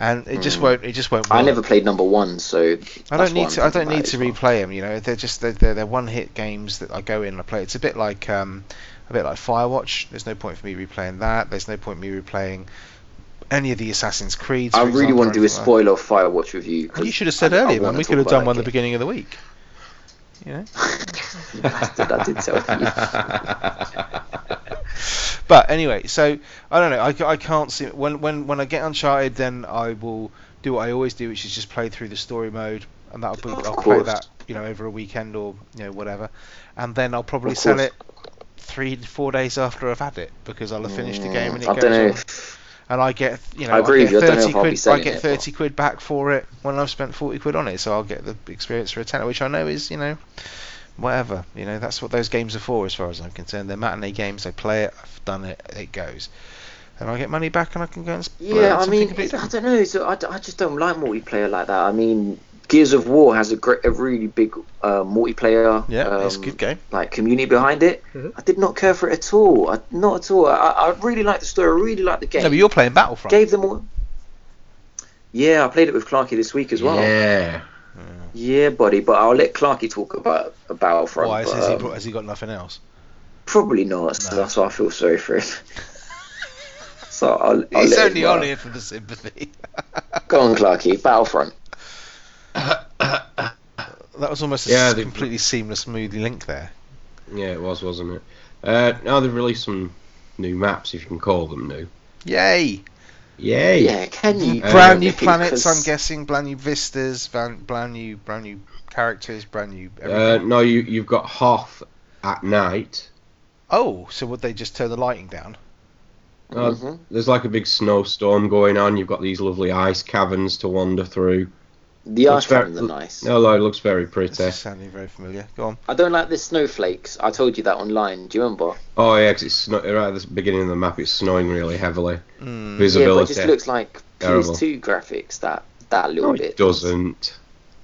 Speaker 1: and it just
Speaker 2: Mm.
Speaker 1: won't it just won't. Work.
Speaker 2: I never played number one, so
Speaker 1: I don't need to. I don't need to replay them. You know, they're just they're, they're, they're one-hit games that I go in and I play. It's a bit like um, a bit like Firewatch. There's no point for me replaying that. There's no point me replaying any of the Assassin's Creeds.
Speaker 2: I really
Speaker 1: example,
Speaker 2: want to do a
Speaker 1: like
Speaker 2: spoiler of Firewatch review.
Speaker 1: You should have said
Speaker 2: I- I
Speaker 1: earlier, man. We could have done one at the beginning of the week. You know.
Speaker 2: Bastard, I did tell you.
Speaker 1: But anyway, so I don't know. I, I can't see when when when I get Uncharted, then I will do what I always do, which is just play through the story mode, and that'll be,
Speaker 2: Of
Speaker 1: I'll play that you know over a weekend or you know whatever, and then I'll probably sell it three four days after I've had it because I'll have finished the game and it
Speaker 2: Mm, I
Speaker 1: goes
Speaker 2: don't know.
Speaker 1: on, and I get you know
Speaker 2: I agree
Speaker 1: get
Speaker 2: you, I don't
Speaker 1: thirty quid I get thirty quid back for it when I've spent forty quid on it, so I'll get the experience for a tenner, which I know is you know whatever. You know, that's what those games are for, as far as I'm concerned. They're matinee games. I play it. I've done it. It goes. And I get money back, and I can go and
Speaker 2: Yeah, I mean, I don't know. So I, I just don't like multiplayer like that. I mean, Gears of War has a great, a really big uh, multiplayer.
Speaker 1: Yeah, it's a
Speaker 2: um,
Speaker 1: good game.
Speaker 2: Like community behind it.
Speaker 1: Mhm.
Speaker 2: I did not care for it at all. I, not at all. I, I really like the story. I really like the game.
Speaker 1: No, but you're playing Battlefront.
Speaker 2: Gave them all. Yeah, I played it with Clarky this week as well.
Speaker 3: Yeah.
Speaker 2: Yeah, buddy. But I'll let Clarky talk about a Battlefront.
Speaker 1: Why
Speaker 2: but,
Speaker 1: has he,
Speaker 2: um,
Speaker 1: brought- has he got nothing else?
Speaker 2: Probably not. So
Speaker 1: No.
Speaker 2: that's why I feel sorry for him. so I'll, I'll
Speaker 1: He's only on here for the sympathy.
Speaker 2: Go on, Clarky. Battlefront.
Speaker 1: that was almost a
Speaker 3: Yeah,
Speaker 1: s-
Speaker 3: they-
Speaker 1: completely seamless, smooth link there.
Speaker 3: Yeah, it was, wasn't it? Uh, now they've released some new maps, if you can call them new.
Speaker 1: Yay!
Speaker 3: Yay!
Speaker 2: Yeah, can you?
Speaker 3: Uh,
Speaker 1: brand new
Speaker 2: Because-
Speaker 1: planets, I'm guessing. Brand new vistas. Brand, brand new, brand new characters. Brand new.
Speaker 3: Uh, no, you you've got Hoth at night.
Speaker 1: oh, so would they just turn the lighting down?
Speaker 3: Uh,
Speaker 2: Mhm.
Speaker 3: There's like a big snowstorm going on. You've got these lovely ice caverns to wander through.
Speaker 2: The
Speaker 3: Looks
Speaker 2: ice
Speaker 3: very-
Speaker 2: caverns are nice.
Speaker 3: No, it looks very
Speaker 1: This
Speaker 3: pretty.
Speaker 1: is sounding very familiar. Go on.
Speaker 2: I don't like the snowflakes. I told you that online. Do you remember?
Speaker 3: Oh yeah, 'cause it's snow- right at the beginning of the map. It's snowing really heavily.
Speaker 1: Mm.
Speaker 2: Yeah, but it
Speaker 3: Visibility.
Speaker 2: just looks like
Speaker 3: Terrible.
Speaker 2: PS2 graphics. That that little
Speaker 3: no,
Speaker 2: bit
Speaker 3: it doesn't.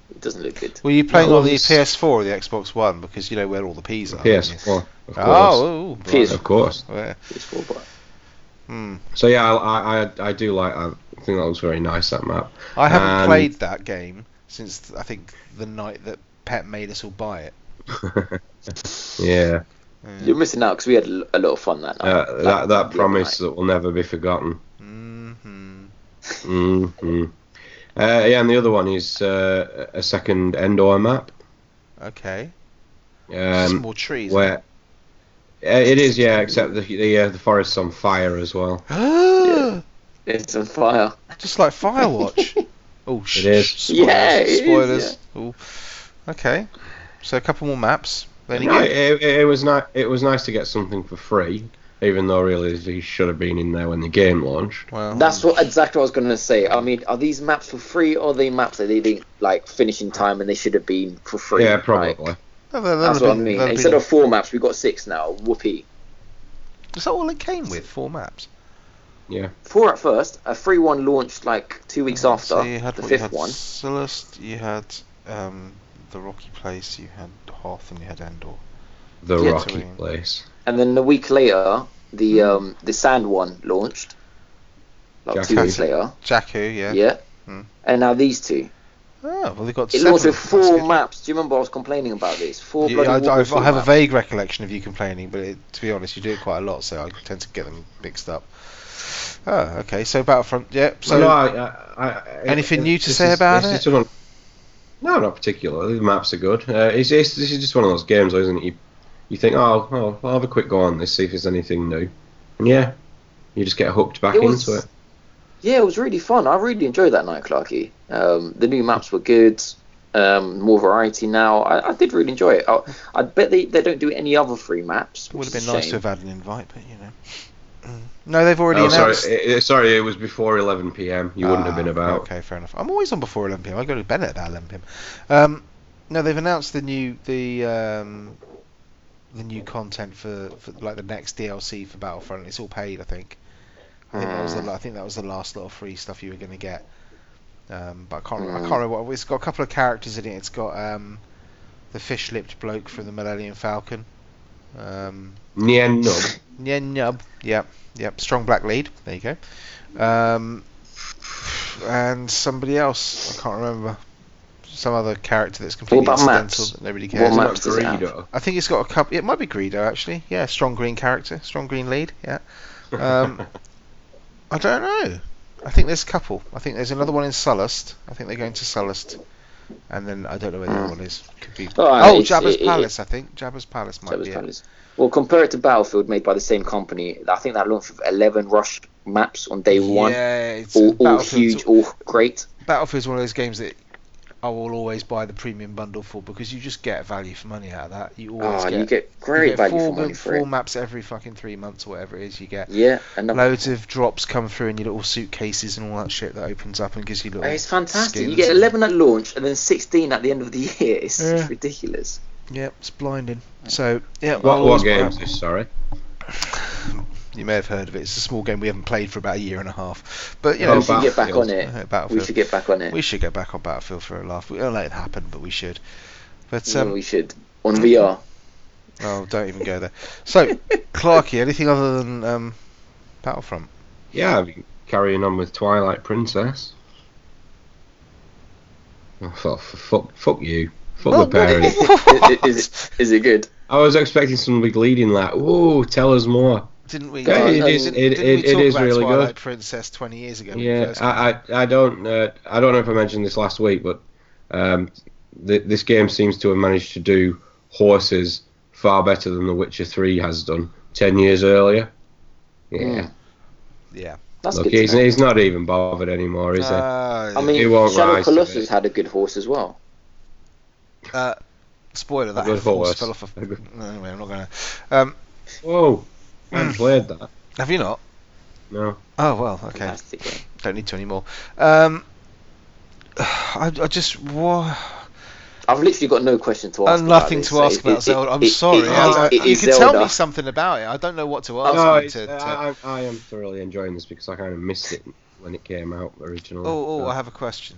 Speaker 2: It doesn't look good.
Speaker 1: Were you playing
Speaker 3: No,
Speaker 1: on the PS4 or the Xbox One? Because you know where all the P's are.
Speaker 3: PS4, of course.
Speaker 1: Oh, oh,
Speaker 2: PS4.
Speaker 3: Of course.
Speaker 1: blimey.
Speaker 2: PS4, but
Speaker 1: Hmm.
Speaker 3: So yeah, I, I I do like. I think that was very nice that map.
Speaker 1: I haven't
Speaker 3: And-
Speaker 1: played that game since I think the night that Pep made us all buy it.
Speaker 3: yeah,
Speaker 1: Yeah.
Speaker 2: you're missing out because we had a lot of fun that night.
Speaker 3: uh, that that,
Speaker 2: the other
Speaker 3: promise
Speaker 2: night.
Speaker 3: that will never be forgotten.
Speaker 1: Mm-hmm.
Speaker 3: Mm-hmm. Uh, yeah, and the other one is uh, a second Endor map.
Speaker 1: Okay. Some
Speaker 3: Um,
Speaker 1: more trees.
Speaker 3: where uh, it is, yeah, except the the, uh, the forest's on fire as well.
Speaker 2: It's on fire.
Speaker 1: Just like Firewatch. oh, sh-
Speaker 3: It is.
Speaker 1: Spoilers.
Speaker 2: Yeah, it is,
Speaker 1: spoilers. Ooh. Okay. So a couple more maps. Then you
Speaker 3: No, it, it, it was nice. It was nice to get something for free, even though really he should have been in there when the game launched.
Speaker 1: Well,
Speaker 2: That's what exactly what I was going to say. I mean, are these maps for free or are they maps that they didn't like finish in time and they should have been for free?
Speaker 3: yeah, probably.
Speaker 1: Oh, they'll- they'll
Speaker 2: that's
Speaker 1: have
Speaker 2: what I mean. Instead
Speaker 1: been-
Speaker 2: of four maps, we've got six now. Whoopee.
Speaker 1: Is that all it came with? Four maps.
Speaker 3: Yeah.
Speaker 2: Four at first. A free one launched like two weeks after
Speaker 1: So you had
Speaker 2: the
Speaker 1: what, you
Speaker 2: fifth
Speaker 1: had
Speaker 2: one.
Speaker 1: Sullust, you had um, the Rocky Place, you had Hoth, and you had Endor.
Speaker 3: The
Speaker 2: Yeah,
Speaker 3: rocky
Speaker 1: terrain.
Speaker 3: place.
Speaker 2: And then a week later, the
Speaker 1: Hmm.
Speaker 2: um the sand one launched. Like two weeks later.
Speaker 1: Jakku, yeah.
Speaker 2: Yeah.
Speaker 1: Hmm.
Speaker 2: And now these two.
Speaker 1: Oh, well, they got
Speaker 2: It
Speaker 1: seven.
Speaker 2: launched with four
Speaker 1: good.
Speaker 2: maps. Do you remember I was complaining about this? Four
Speaker 1: Yeah,
Speaker 2: bloody
Speaker 1: I, I,
Speaker 2: waterfall
Speaker 1: I have a vague recollection of you complaining, but it, to be honest, you do it quite a lot, so I tend to get them mixed up. Oh, okay. So Battlefront, yeah. So
Speaker 3: So no, I, I, I,
Speaker 1: Anything new to say
Speaker 3: is-
Speaker 1: about it?
Speaker 3: just one- no, not particularly. The maps are good. Uh, it's, it's, this is just one of those games, though, isn't it? You, you think, oh, oh, I'll have a quick go on this, see if there's anything new, and yeah, you just get hooked back
Speaker 2: It was-
Speaker 3: into it.
Speaker 2: Yeah, it was really fun. I really enjoyed that night, Clarky. Um, the new maps were good. Um, more variety now. I, I did really enjoy it. I, I bet they, they don't do any other free maps.
Speaker 1: it would have been
Speaker 2: a
Speaker 1: nice to have had an invite, but you know. Mm. No, they've already
Speaker 3: Oh, sorry,
Speaker 1: announced.
Speaker 3: it, it- sorry, it was before 11 p.m. You wouldn't have been
Speaker 1: Ah,
Speaker 3: about.
Speaker 1: Okay, fair enough. I'm always on before 11 pm. I go to bed at about 11 pm. Um, no, they've announced the new the um, the new content for, for like the next DLC for Battlefront. It's all paid, I think. I think that was the
Speaker 2: Hmm.
Speaker 1: I think that was the last little free stuff you were going to get. Um, but I can't remember, I
Speaker 2: Hmm.
Speaker 1: can't remember what it's got. A couple of characters in it. It's got um, the fish-lipped bloke from the Millennium Falcon. Um,
Speaker 3: Nien Nub.
Speaker 1: yeah, nub. Yep, yep. Strong black lead. There you go. Um, and somebody else. I can't remember. Some other character that's completely
Speaker 2: about
Speaker 1: incidental
Speaker 2: maps?
Speaker 1: that nobody cares. about.
Speaker 2: maps does it have?
Speaker 3: Greedo.
Speaker 1: I think it's got a couple. It might be Greedo actually. Yeah, strong green character, strong green lead. Yeah. Um, I don't know. I think there's a couple. I think there's another one in Sullust. I think they're going to Sullust. And then I don't know where the other one is. Could be.
Speaker 2: Oh,
Speaker 1: Oh, Jabba's
Speaker 2: it- it-
Speaker 1: Palace. I think Jabba's Palace might
Speaker 2: Jabba's
Speaker 1: be. it.
Speaker 2: Palace. Well, compare it to Battlefield, made by the same company. I think that launched with 11 rush maps on day one.
Speaker 1: Yeah, it's
Speaker 2: All, all huge, all great.
Speaker 1: Battlefield's one of those games that I will always buy the premium bundle for because you just get value for money out of that. You ah, always
Speaker 2: Oh,
Speaker 1: get,
Speaker 2: you get great
Speaker 1: you get
Speaker 2: value
Speaker 1: four,
Speaker 2: for money for
Speaker 1: four
Speaker 2: it.
Speaker 1: maps every fucking three months or whatever it is. You get
Speaker 2: Yeah, and
Speaker 1: loads of drops come through in your little suitcases and all that shit that opens up and gives you little.
Speaker 2: it's fantastic. You get 11 at launch and then 16 at the end of the year. It's
Speaker 1: Yeah.
Speaker 2: just ridiculous.
Speaker 1: Yeah, it's blinding. So yeah,
Speaker 3: What,
Speaker 1: I'll
Speaker 3: what game is this? Sorry.
Speaker 1: You may have heard of it. It's a small game we haven't played for about a year and a half. But you
Speaker 3: Oh,
Speaker 1: know,
Speaker 2: we should get back on it.
Speaker 1: uh, Battlefield.
Speaker 2: We should get back on it.
Speaker 1: We should get back on Battlefield for a laugh. We'll let it happen, but we should. But
Speaker 2: Yeah,
Speaker 1: um,
Speaker 2: we should on VR.
Speaker 1: oh, don't even go there. So, Clarky, anything other than um, Battlefront?
Speaker 3: Yeah, I've been carrying on with Twilight Princess. Oh, fuck, fuck, fuck you. Fuck
Speaker 1: Well,
Speaker 3: the parent.
Speaker 1: what?
Speaker 2: is, it, is it good?
Speaker 3: I was expecting some big leading like, whoa, tell us more.
Speaker 1: Didn't we?
Speaker 3: Yeah,
Speaker 2: it
Speaker 1: didn't- didn't
Speaker 3: it- it- it
Speaker 1: talk
Speaker 3: is
Speaker 1: about
Speaker 3: really
Speaker 1: Twilight
Speaker 3: good.
Speaker 1: Princess 20 years ago.
Speaker 3: Yeah,
Speaker 1: first came out?
Speaker 3: I, I, I don't, uh, I don't know if I mentioned this last week, but um, th- this game seems to have managed to do horses far better than The Witcher 3 has done ten years earlier. Yeah,
Speaker 2: Mm.
Speaker 1: yeah.
Speaker 2: That's
Speaker 3: look, he's, he's not even bothered anymore, is he?
Speaker 1: Uh,
Speaker 2: I mean,
Speaker 3: It won't
Speaker 2: Shadow
Speaker 3: rise to
Speaker 2: Colossus had a good horse as well.
Speaker 1: uh, spoiler that
Speaker 3: good
Speaker 1: horse
Speaker 3: horse.
Speaker 1: fell off a.
Speaker 3: A good-
Speaker 1: Anyway, I'm not gonna. Um,
Speaker 3: Whoa, I haven't played that.
Speaker 1: have you not?
Speaker 3: No.
Speaker 1: Oh well, okay.
Speaker 2: Fantastic game.
Speaker 1: Don't need to anymore. Um, I, I just wha-
Speaker 2: I've literally got no question to ask.
Speaker 1: I've nothing
Speaker 2: about
Speaker 1: to
Speaker 2: this.
Speaker 1: ask
Speaker 2: It-
Speaker 1: about
Speaker 2: it-
Speaker 1: Zelda. I'm
Speaker 2: it-
Speaker 1: sorry.
Speaker 2: it-
Speaker 1: I- I-
Speaker 2: it
Speaker 1: you
Speaker 2: is
Speaker 1: can tell me something about it. I don't know what to ask.
Speaker 3: No,
Speaker 1: you to, to...
Speaker 3: I, I I am thoroughly enjoying this because I kind of missed it when it came out originally.
Speaker 1: Oh, oh,
Speaker 3: So,
Speaker 1: I have a question.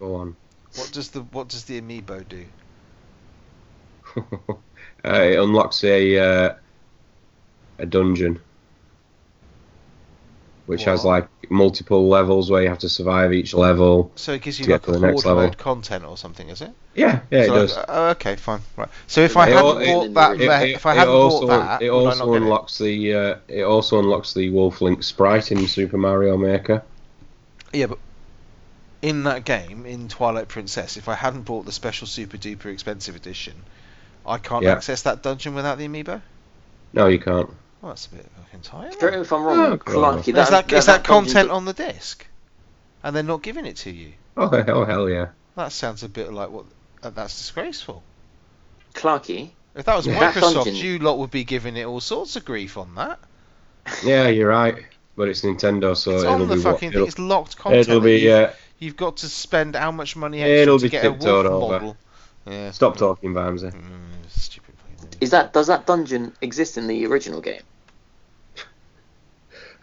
Speaker 3: Go on.
Speaker 1: What does the what does the amiibo do?
Speaker 3: uh, it unlocks a uh, a dungeon, which has like multiple levels where you have to survive each level.
Speaker 1: So it gives you like
Speaker 3: the next level.
Speaker 1: content or something, is it?
Speaker 3: Yeah, yeah,
Speaker 1: So
Speaker 3: it
Speaker 1: like-
Speaker 3: does.
Speaker 1: oh, okay, fine, right. So if I
Speaker 3: It
Speaker 1: hadn't
Speaker 3: al- it-
Speaker 1: bought that,
Speaker 2: it-
Speaker 1: if I hadn't
Speaker 3: also,
Speaker 1: bought that,
Speaker 3: it also
Speaker 1: not get it?
Speaker 3: unlocks the uh, it also unlocks the Wolf Link sprite in Super Mario Maker.
Speaker 1: Yeah, but in that game, in Twilight Princess, if I hadn't bought the special super duper expensive edition, I can't
Speaker 3: Yeah.
Speaker 1: access that dungeon without the amiibo.
Speaker 3: No, you can't.
Speaker 1: Well, that's a bit fucking tight.
Speaker 2: Correct me if I'm wrong,
Speaker 3: Oh,
Speaker 2: Clunky.
Speaker 1: Is that, is that content
Speaker 2: dungeon-
Speaker 1: on the disc? And they're not giving it to you?
Speaker 3: Oh hell, hell yeah.
Speaker 1: That sounds a bit like what. Uh, that's disgraceful.
Speaker 2: Clunky?
Speaker 1: If that was
Speaker 3: Yeah.
Speaker 2: That
Speaker 1: Microsoft,
Speaker 2: dungeon-
Speaker 1: you lot would be giving it all sorts of grief on that.
Speaker 3: Yeah, you're right. But it's Nintendo, so
Speaker 1: it's
Speaker 3: it'll
Speaker 1: on the
Speaker 3: be what-
Speaker 1: fucking thing.
Speaker 3: it'll,
Speaker 1: It's locked content.
Speaker 3: it'll
Speaker 1: that
Speaker 3: be.
Speaker 1: you've,
Speaker 3: Uh,
Speaker 1: you've got to spend how much money extra
Speaker 3: It'll
Speaker 1: to
Speaker 3: be
Speaker 1: get a wolf
Speaker 3: tiptoed over.
Speaker 1: model. Yeah.
Speaker 3: stop talking, Vamsy.
Speaker 1: Mm, stupid fucking.
Speaker 2: Is that does that dungeon exist in the original game?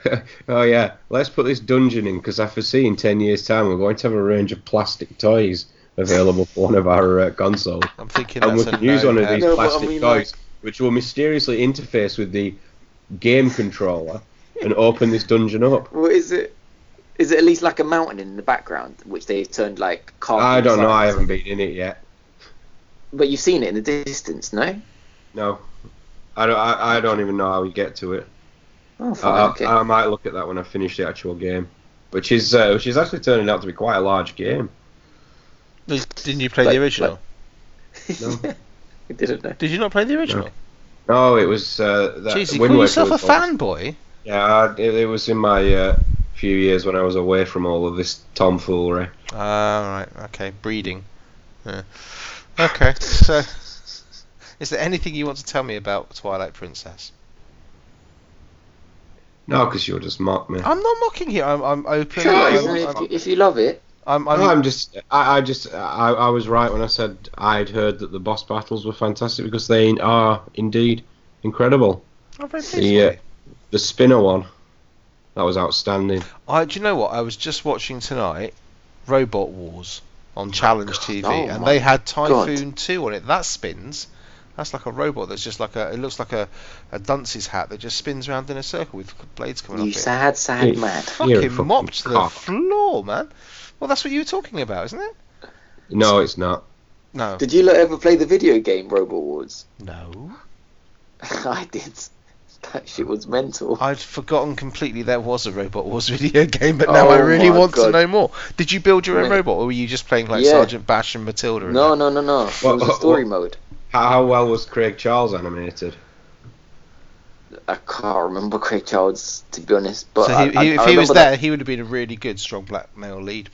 Speaker 3: oh yeah, let's put this dungeon in because I foresee in ten years' time we're going to have a range of plastic toys available for one of our uh, consoles,
Speaker 1: I'm thinking
Speaker 3: and we can use one of these
Speaker 2: No, but I
Speaker 3: plastic
Speaker 2: mean,
Speaker 3: toys, which will mysteriously interface with the game controller and open this dungeon up.
Speaker 2: Well, is it? Is it at least like a mountain in the background, which they've turned like carved
Speaker 3: I don't know. I haven't been in it yet.
Speaker 2: But you've seen it in the distance, no?
Speaker 3: No, I don't. I, I don't even know how we get to it.
Speaker 2: Oh,
Speaker 3: I,
Speaker 2: fine,
Speaker 3: I-
Speaker 2: okay.
Speaker 3: I might look at that when I finish the actual game, which is uh, which is actually turning out to be quite a large game.
Speaker 1: Didn't you play
Speaker 2: Like-
Speaker 1: the original?
Speaker 3: No.
Speaker 2: I didn't know.
Speaker 1: Did you not play the original?
Speaker 3: No, it was uh, that
Speaker 1: Jeez, you
Speaker 3: Wind
Speaker 1: call yourself a
Speaker 3: was
Speaker 1: fanboy?
Speaker 3: Yeah, I, it, it was in my uh, few years when I was away from all of this tomfoolery.
Speaker 1: Ah, right. Okay, breeding. Yeah. Okay, so is there anything you want to tell me about Twilight Princess?
Speaker 3: No, because you'll just mock me.
Speaker 1: I'm not mocking you. I'm, I'm open.
Speaker 3: Sure,
Speaker 1: I'm,
Speaker 2: if,
Speaker 1: I'm,
Speaker 2: you, if you love it,
Speaker 1: I'm, I'm,
Speaker 3: I'm just, I, I just, I, I was right when I said I'd heard that the boss battles were fantastic because they are indeed incredible.
Speaker 1: I'm very pleased
Speaker 3: The, uh, the spinner one, that was outstanding.
Speaker 1: I, do you know what? I was just watching tonight Robot Wars on Challenge TV,
Speaker 2: Oh
Speaker 1: and they had
Speaker 2: God.
Speaker 1: Typhoon 2 on it. That spins. That's like a robot that's just like a. It looks like a, a dunce's hat that just spins around in a circle with blades coming
Speaker 2: you
Speaker 1: off it.
Speaker 2: sad, sad man.
Speaker 3: You're a
Speaker 1: Fucking
Speaker 3: fucking
Speaker 1: mopped to the floor, man. Well, that's what you were talking about, isn't it?
Speaker 3: No, it's not.
Speaker 1: No.
Speaker 2: Did you ever play the video game Robot Wars?
Speaker 1: No.
Speaker 2: I did. That shit was mental.
Speaker 1: I'd forgotten completely there was a Robot Wars video game, but now I
Speaker 2: Oh
Speaker 1: really
Speaker 2: my
Speaker 1: want to know more. Did you build your own
Speaker 2: Mate.
Speaker 1: robot, or were you just playing like
Speaker 2: Yeah.
Speaker 1: Sergeant Bash and Matilda? and
Speaker 2: No,
Speaker 1: that?
Speaker 2: no, no, no. It was a
Speaker 3: what-
Speaker 2: story mode.
Speaker 3: How, how well was Craig Charles animated?
Speaker 2: I can't remember Craig Charles to be honest, but
Speaker 1: so
Speaker 2: I,
Speaker 1: he,
Speaker 2: I,
Speaker 1: he, if
Speaker 2: I
Speaker 1: he was there,
Speaker 2: that-
Speaker 1: he would have been a really good, strong black male lead.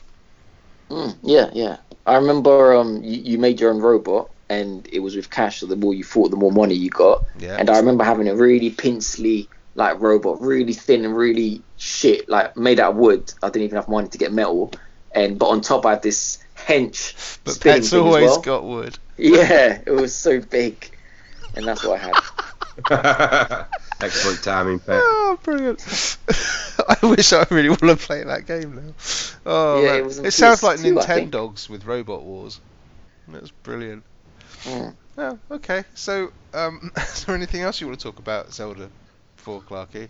Speaker 2: Mm, yeah, yeah. I remember um, you, you made your own robot, and it was with cash. So the more you fought, the more money you got.
Speaker 1: Yeah.
Speaker 2: And I remember having a really pincely like robot, really thin and really shit, like made out of wood. I didn't even have money to get metal. And but on top I had this hench
Speaker 1: But
Speaker 2: spinning
Speaker 1: pets always
Speaker 2: well.
Speaker 1: got wood.
Speaker 2: Yeah, it was so big, and that's what I had.
Speaker 3: Excellent timing, Pet.
Speaker 1: Oh, brilliant! I wish I really want to play that game now. Oh,
Speaker 2: Yeah,
Speaker 1: man.
Speaker 2: it was on
Speaker 1: sounds like
Speaker 2: PS2, I think.
Speaker 1: Nintendogs with Robot Wars. That's brilliant.
Speaker 2: Mm.
Speaker 1: Oh, okay. So, um, is there anything else you want to talk about Zelda for Clarky?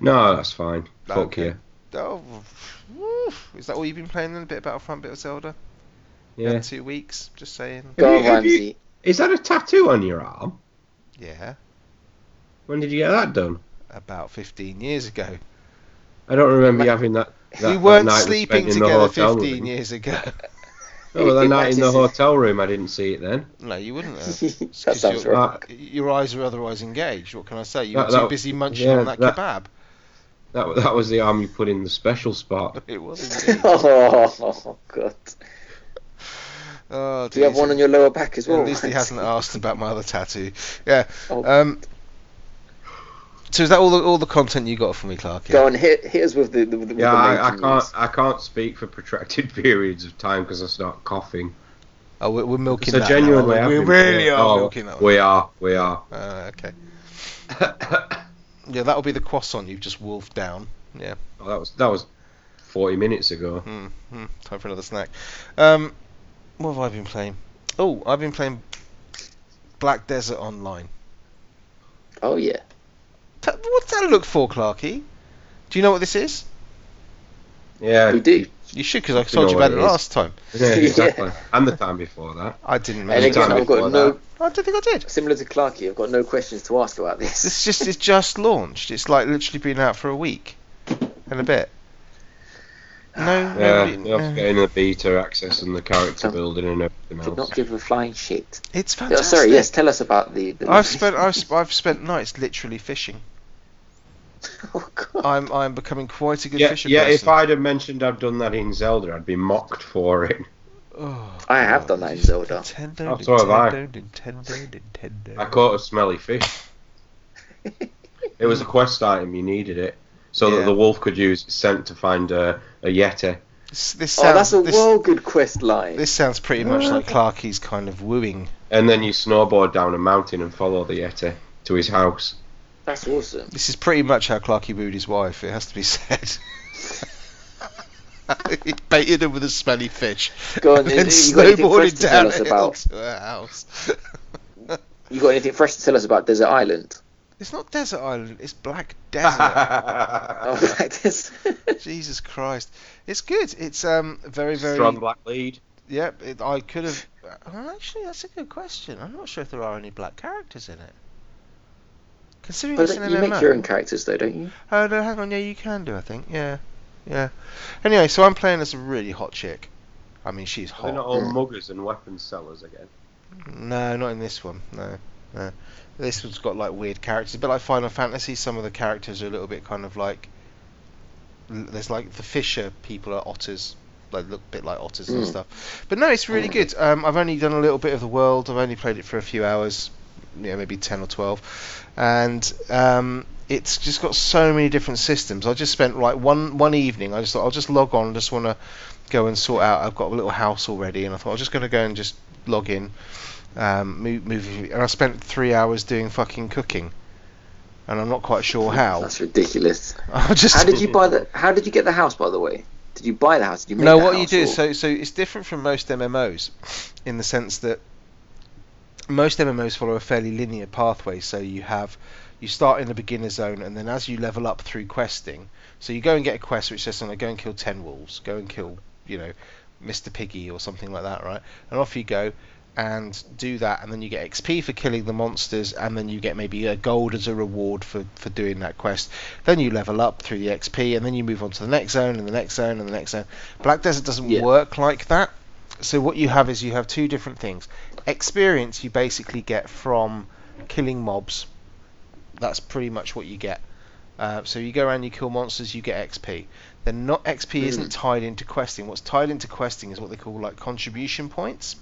Speaker 3: No, that's fine. Fuck
Speaker 1: Okay.
Speaker 3: you.
Speaker 1: Oh, is that all you've been playing then? A bit of Battlefront, bit of Zelda?
Speaker 3: Yeah.
Speaker 1: Had two weeks, just saying.
Speaker 2: Go
Speaker 3: Have
Speaker 2: on,
Speaker 3: you-
Speaker 2: Ramsey.
Speaker 3: Is that a tattoo on your arm?
Speaker 1: Yeah,
Speaker 3: When did you get that done?
Speaker 1: about 15 years ago.
Speaker 3: I don't remember you having that. that
Speaker 1: we weren't
Speaker 3: that night
Speaker 1: sleeping
Speaker 3: spent in the
Speaker 1: together 15
Speaker 3: room.
Speaker 1: years ago.
Speaker 3: Oh, well, that night in the hotel room, I didn't see it then.
Speaker 1: no, you wouldn't uh, have. It's
Speaker 2: sounds
Speaker 1: you're-
Speaker 2: right.
Speaker 1: Your eyes are otherwise engaged. What can I say? You
Speaker 3: That-
Speaker 1: were too
Speaker 3: that-
Speaker 1: busy munching
Speaker 3: yeah,
Speaker 1: on that,
Speaker 3: that-
Speaker 1: kebab.
Speaker 3: That that was the arm you put in the special spot.
Speaker 1: It was indeed.
Speaker 2: oh god.
Speaker 1: Oh,
Speaker 2: Do you have one on your lower back as well?
Speaker 1: At least he hasn't asked about my other tattoo. Yeah.
Speaker 2: Oh.
Speaker 1: Um. So is that all the all the content you got for me, Clark?
Speaker 2: Go on, hit, hit us with the, the, with
Speaker 3: Yeah,
Speaker 2: the
Speaker 3: I, I can't I can't speak for protracted periods of time because I start coughing.
Speaker 1: Oh, we're, we're milking
Speaker 3: So
Speaker 1: that.
Speaker 3: genuinely,
Speaker 1: we really are
Speaker 3: oh,
Speaker 1: milking that. One.
Speaker 3: We are, we are.
Speaker 1: Uh, okay. Yeah, that'll be the croissant you've just wolfed down. Yeah.
Speaker 3: Oh, that was that was forty minutes ago.
Speaker 1: Hmm. hmm. Time for another snack. Um, what have I been playing? Oh, I've been playing Black Desert Online.
Speaker 2: Oh yeah.
Speaker 1: What's that look for, Clarky? Do you know what this is?
Speaker 3: Yeah,
Speaker 2: We do.
Speaker 1: You should, because I
Speaker 3: You
Speaker 1: told
Speaker 3: know
Speaker 1: you about it
Speaker 3: it is.
Speaker 1: last time.
Speaker 3: yeah, exactly. And the time before that.
Speaker 1: I didn't
Speaker 2: And
Speaker 1: mention
Speaker 2: again, I've got no.
Speaker 3: that.
Speaker 1: I don't think I did.
Speaker 2: Similar to Clarky, I've got no questions to ask about this.
Speaker 1: This just it's just launched. It's like literally been out for a week and a bit. No,
Speaker 3: Yeah,
Speaker 1: nobody-
Speaker 3: you have
Speaker 1: no.
Speaker 3: to get in the beta access and the character
Speaker 2: Um,
Speaker 3: building and everything else.
Speaker 2: Did not give a flying shit.
Speaker 1: it's
Speaker 2: Oh,
Speaker 1: fantastic.
Speaker 2: sorry, yes, tell us about the. the
Speaker 1: I've spent I've, I've spent nights literally fishing.
Speaker 2: oh, God.
Speaker 1: I'm I'm becoming quite a good
Speaker 3: Yeah,
Speaker 1: fisher
Speaker 3: yeah.
Speaker 1: person.
Speaker 3: If I'd have mentioned I've done that in Zelda, I'd be mocked for it.
Speaker 1: Oh,
Speaker 2: I have
Speaker 1: God.
Speaker 2: done that in Zelda.
Speaker 1: Nintendo,
Speaker 3: Oh, so have I.
Speaker 1: Nintendo, Nintendo, Nintendo.
Speaker 3: I caught a smelly fish. It was a quest item. You needed it so
Speaker 1: Yeah.
Speaker 3: that the wolf could use its scent to find a, a yeti.
Speaker 1: This, this
Speaker 2: Oh,
Speaker 1: sounds
Speaker 2: that's a
Speaker 1: this,
Speaker 2: well good quest line.
Speaker 1: this sounds pretty much like Clarky's kind of wooing.
Speaker 3: And then you snowboard down a mountain and follow the yeti to his house.
Speaker 2: That's awesome.
Speaker 1: This is pretty much how Clarky wooed his wife. It has to be said. he baited her with a smelly fish.
Speaker 2: Go on,
Speaker 1: and then
Speaker 2: you got anything fresh
Speaker 1: snowboarded down
Speaker 2: us
Speaker 1: a
Speaker 2: about?
Speaker 1: to her house.
Speaker 2: You got anything fresh to tell us about Desert Island?
Speaker 1: It's not desert island. It's black desert.
Speaker 2: Oh, right, this.
Speaker 1: Jesus Christ! It's good. It's um very very.
Speaker 3: Strong black lead.
Speaker 1: Yep. It, I could have. Well, actually, that's a good question. I'm not sure if there are any black characters in it. Considering
Speaker 2: But
Speaker 1: it's an
Speaker 2: you
Speaker 1: MMO.
Speaker 2: make your own characters, though, don't you?
Speaker 1: Oh no, hang on. Yeah, you can do. I think. Yeah, yeah. Anyway, so I'm playing as a really hot chick. I mean, she's hot.
Speaker 3: They're not all muggers and weapons sellers again.
Speaker 1: No, not in this one. No, no. This one's got like weird characters, but like Final Fantasy. Some of the characters are a little bit kind of like. There's like the Fisher people are otters, like look a bit like otters and
Speaker 2: Mm.
Speaker 1: stuff. But no, it's really good. Um, I've only done a little bit of the world. I've only played it for a few hours, you know, maybe ten or twelve, and um, it's just got so many different systems. I just spent like one one evening. I just thought I'll just log on. I just want to go and sort out. I've got a little house already, and I thought I'm just going to go and just log in, um, move, and I spent three hours doing fucking cooking, and I'm not quite sure how.
Speaker 2: That's ridiculous.
Speaker 1: I just
Speaker 2: How did you buy the? How did you get the house, by the way? Did you buy the house? Did you make
Speaker 1: no, what you do is so so it's different from most MMOs, in the sense that most MMOs follow a fairly linear pathway. So you have you start in the beginner zone, and then as you level up through questing, so you go and get a quest which says something, go and kill ten wolves, go and kill you know Mr. Piggy or something like that, right? And off you go. And do that, and then you get XP for killing the monsters, and then you get maybe a gold as a reward for, for doing that quest. Then you level up through the XP, and then you move on to the next zone, and the next zone, and the next zone. Black Desert doesn't
Speaker 2: Yeah.
Speaker 1: work like that. So what you have is you have two different things. Experience you basically get from killing mobs. That's pretty much what you get. Uh, so you go around, you kill monsters, you get XP. Then not XP
Speaker 2: Mhm.
Speaker 1: isn't tied into questing. What's tied into questing is what they call like contribution points.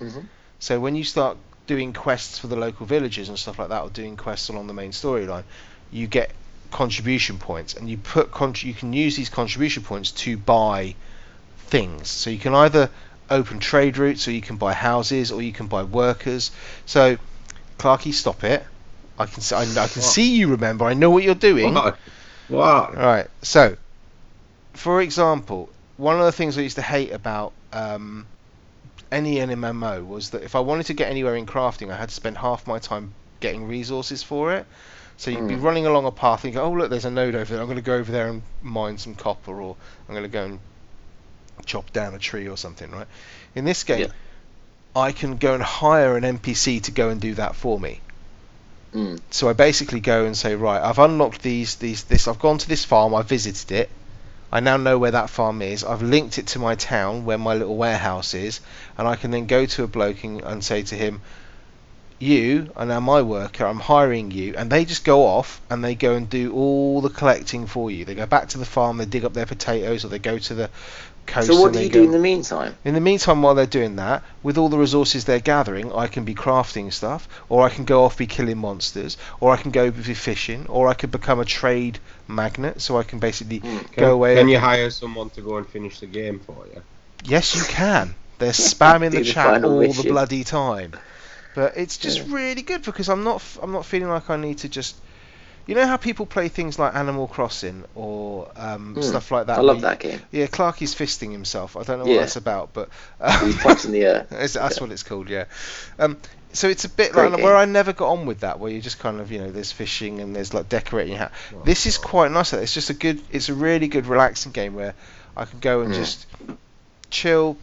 Speaker 2: Mhm.
Speaker 1: So when you start doing quests for the local villages and stuff like that, or doing quests along the main storyline, you get contribution points, and you put contr- you can use these contribution points to buy things. So you can either open trade routes, or you can buy houses, or you can buy workers. So, Clarky, stop it. I can see, I, I can see you remember. I know what you're doing.
Speaker 3: What? What?
Speaker 1: Right. So, for example, one of the things I used to hate about um, any MMO was that if I wanted to get anywhere in crafting, I had to spend half my time getting resources for it. So you'd be
Speaker 2: Mm.
Speaker 1: running along a path and go, oh look, there's a node over there. I'm going to go over there and mine some copper, or I'm going to go and chop down a tree or something, right? In this game,
Speaker 2: Yeah.
Speaker 1: I can go and hire an NPC to go and do that for me.
Speaker 2: Mm.
Speaker 1: So I basically go and say, right, I've unlocked these, these, this. I've gone to this farm. I've visited it. I now know where that farm is. I've linked it to my town where my little warehouse is, and I can then go to a bloke and, and say to him, "You are now my worker. I'm hiring you," and they just go off and they go and do all the collecting for you. They go back to the farm. They dig up their potatoes, or they go to the coast.
Speaker 2: So what do you
Speaker 1: go
Speaker 2: do in the meantime?
Speaker 1: in the meantime, while they're doing that, with all the resources they're gathering, I can be crafting stuff, or I can go off be killing monsters, or I can go be fishing, or I could become a trade magnet, so I can basically
Speaker 2: Hmm.
Speaker 3: Can,
Speaker 1: go away.
Speaker 3: can
Speaker 1: and-
Speaker 3: you hire someone to go and finish the game for you?
Speaker 1: Yes, you can. They're spamming the
Speaker 2: the
Speaker 1: chat
Speaker 2: final
Speaker 1: all the bloody time, but it's just
Speaker 2: Yeah.
Speaker 1: really good because I'm not I'm not feeling like I need to just. You know how people play things like Animal Crossing or um,
Speaker 2: Hmm.
Speaker 1: stuff like that.
Speaker 2: I love that game.
Speaker 1: Yeah, Clarky's fisting himself. I don't know what
Speaker 2: Yeah.
Speaker 1: that's about, but
Speaker 2: He's punching the air.
Speaker 1: That's what it's called, yeah. Um, so it's a bit
Speaker 2: Great
Speaker 1: like
Speaker 2: game.
Speaker 1: where I never got on with that, where you just kind of, you know, there's fishing and there's like decorating your house. This is quite nice. It's just a good, it's a really good relaxing game where I can go and
Speaker 2: Mm.
Speaker 1: just chill.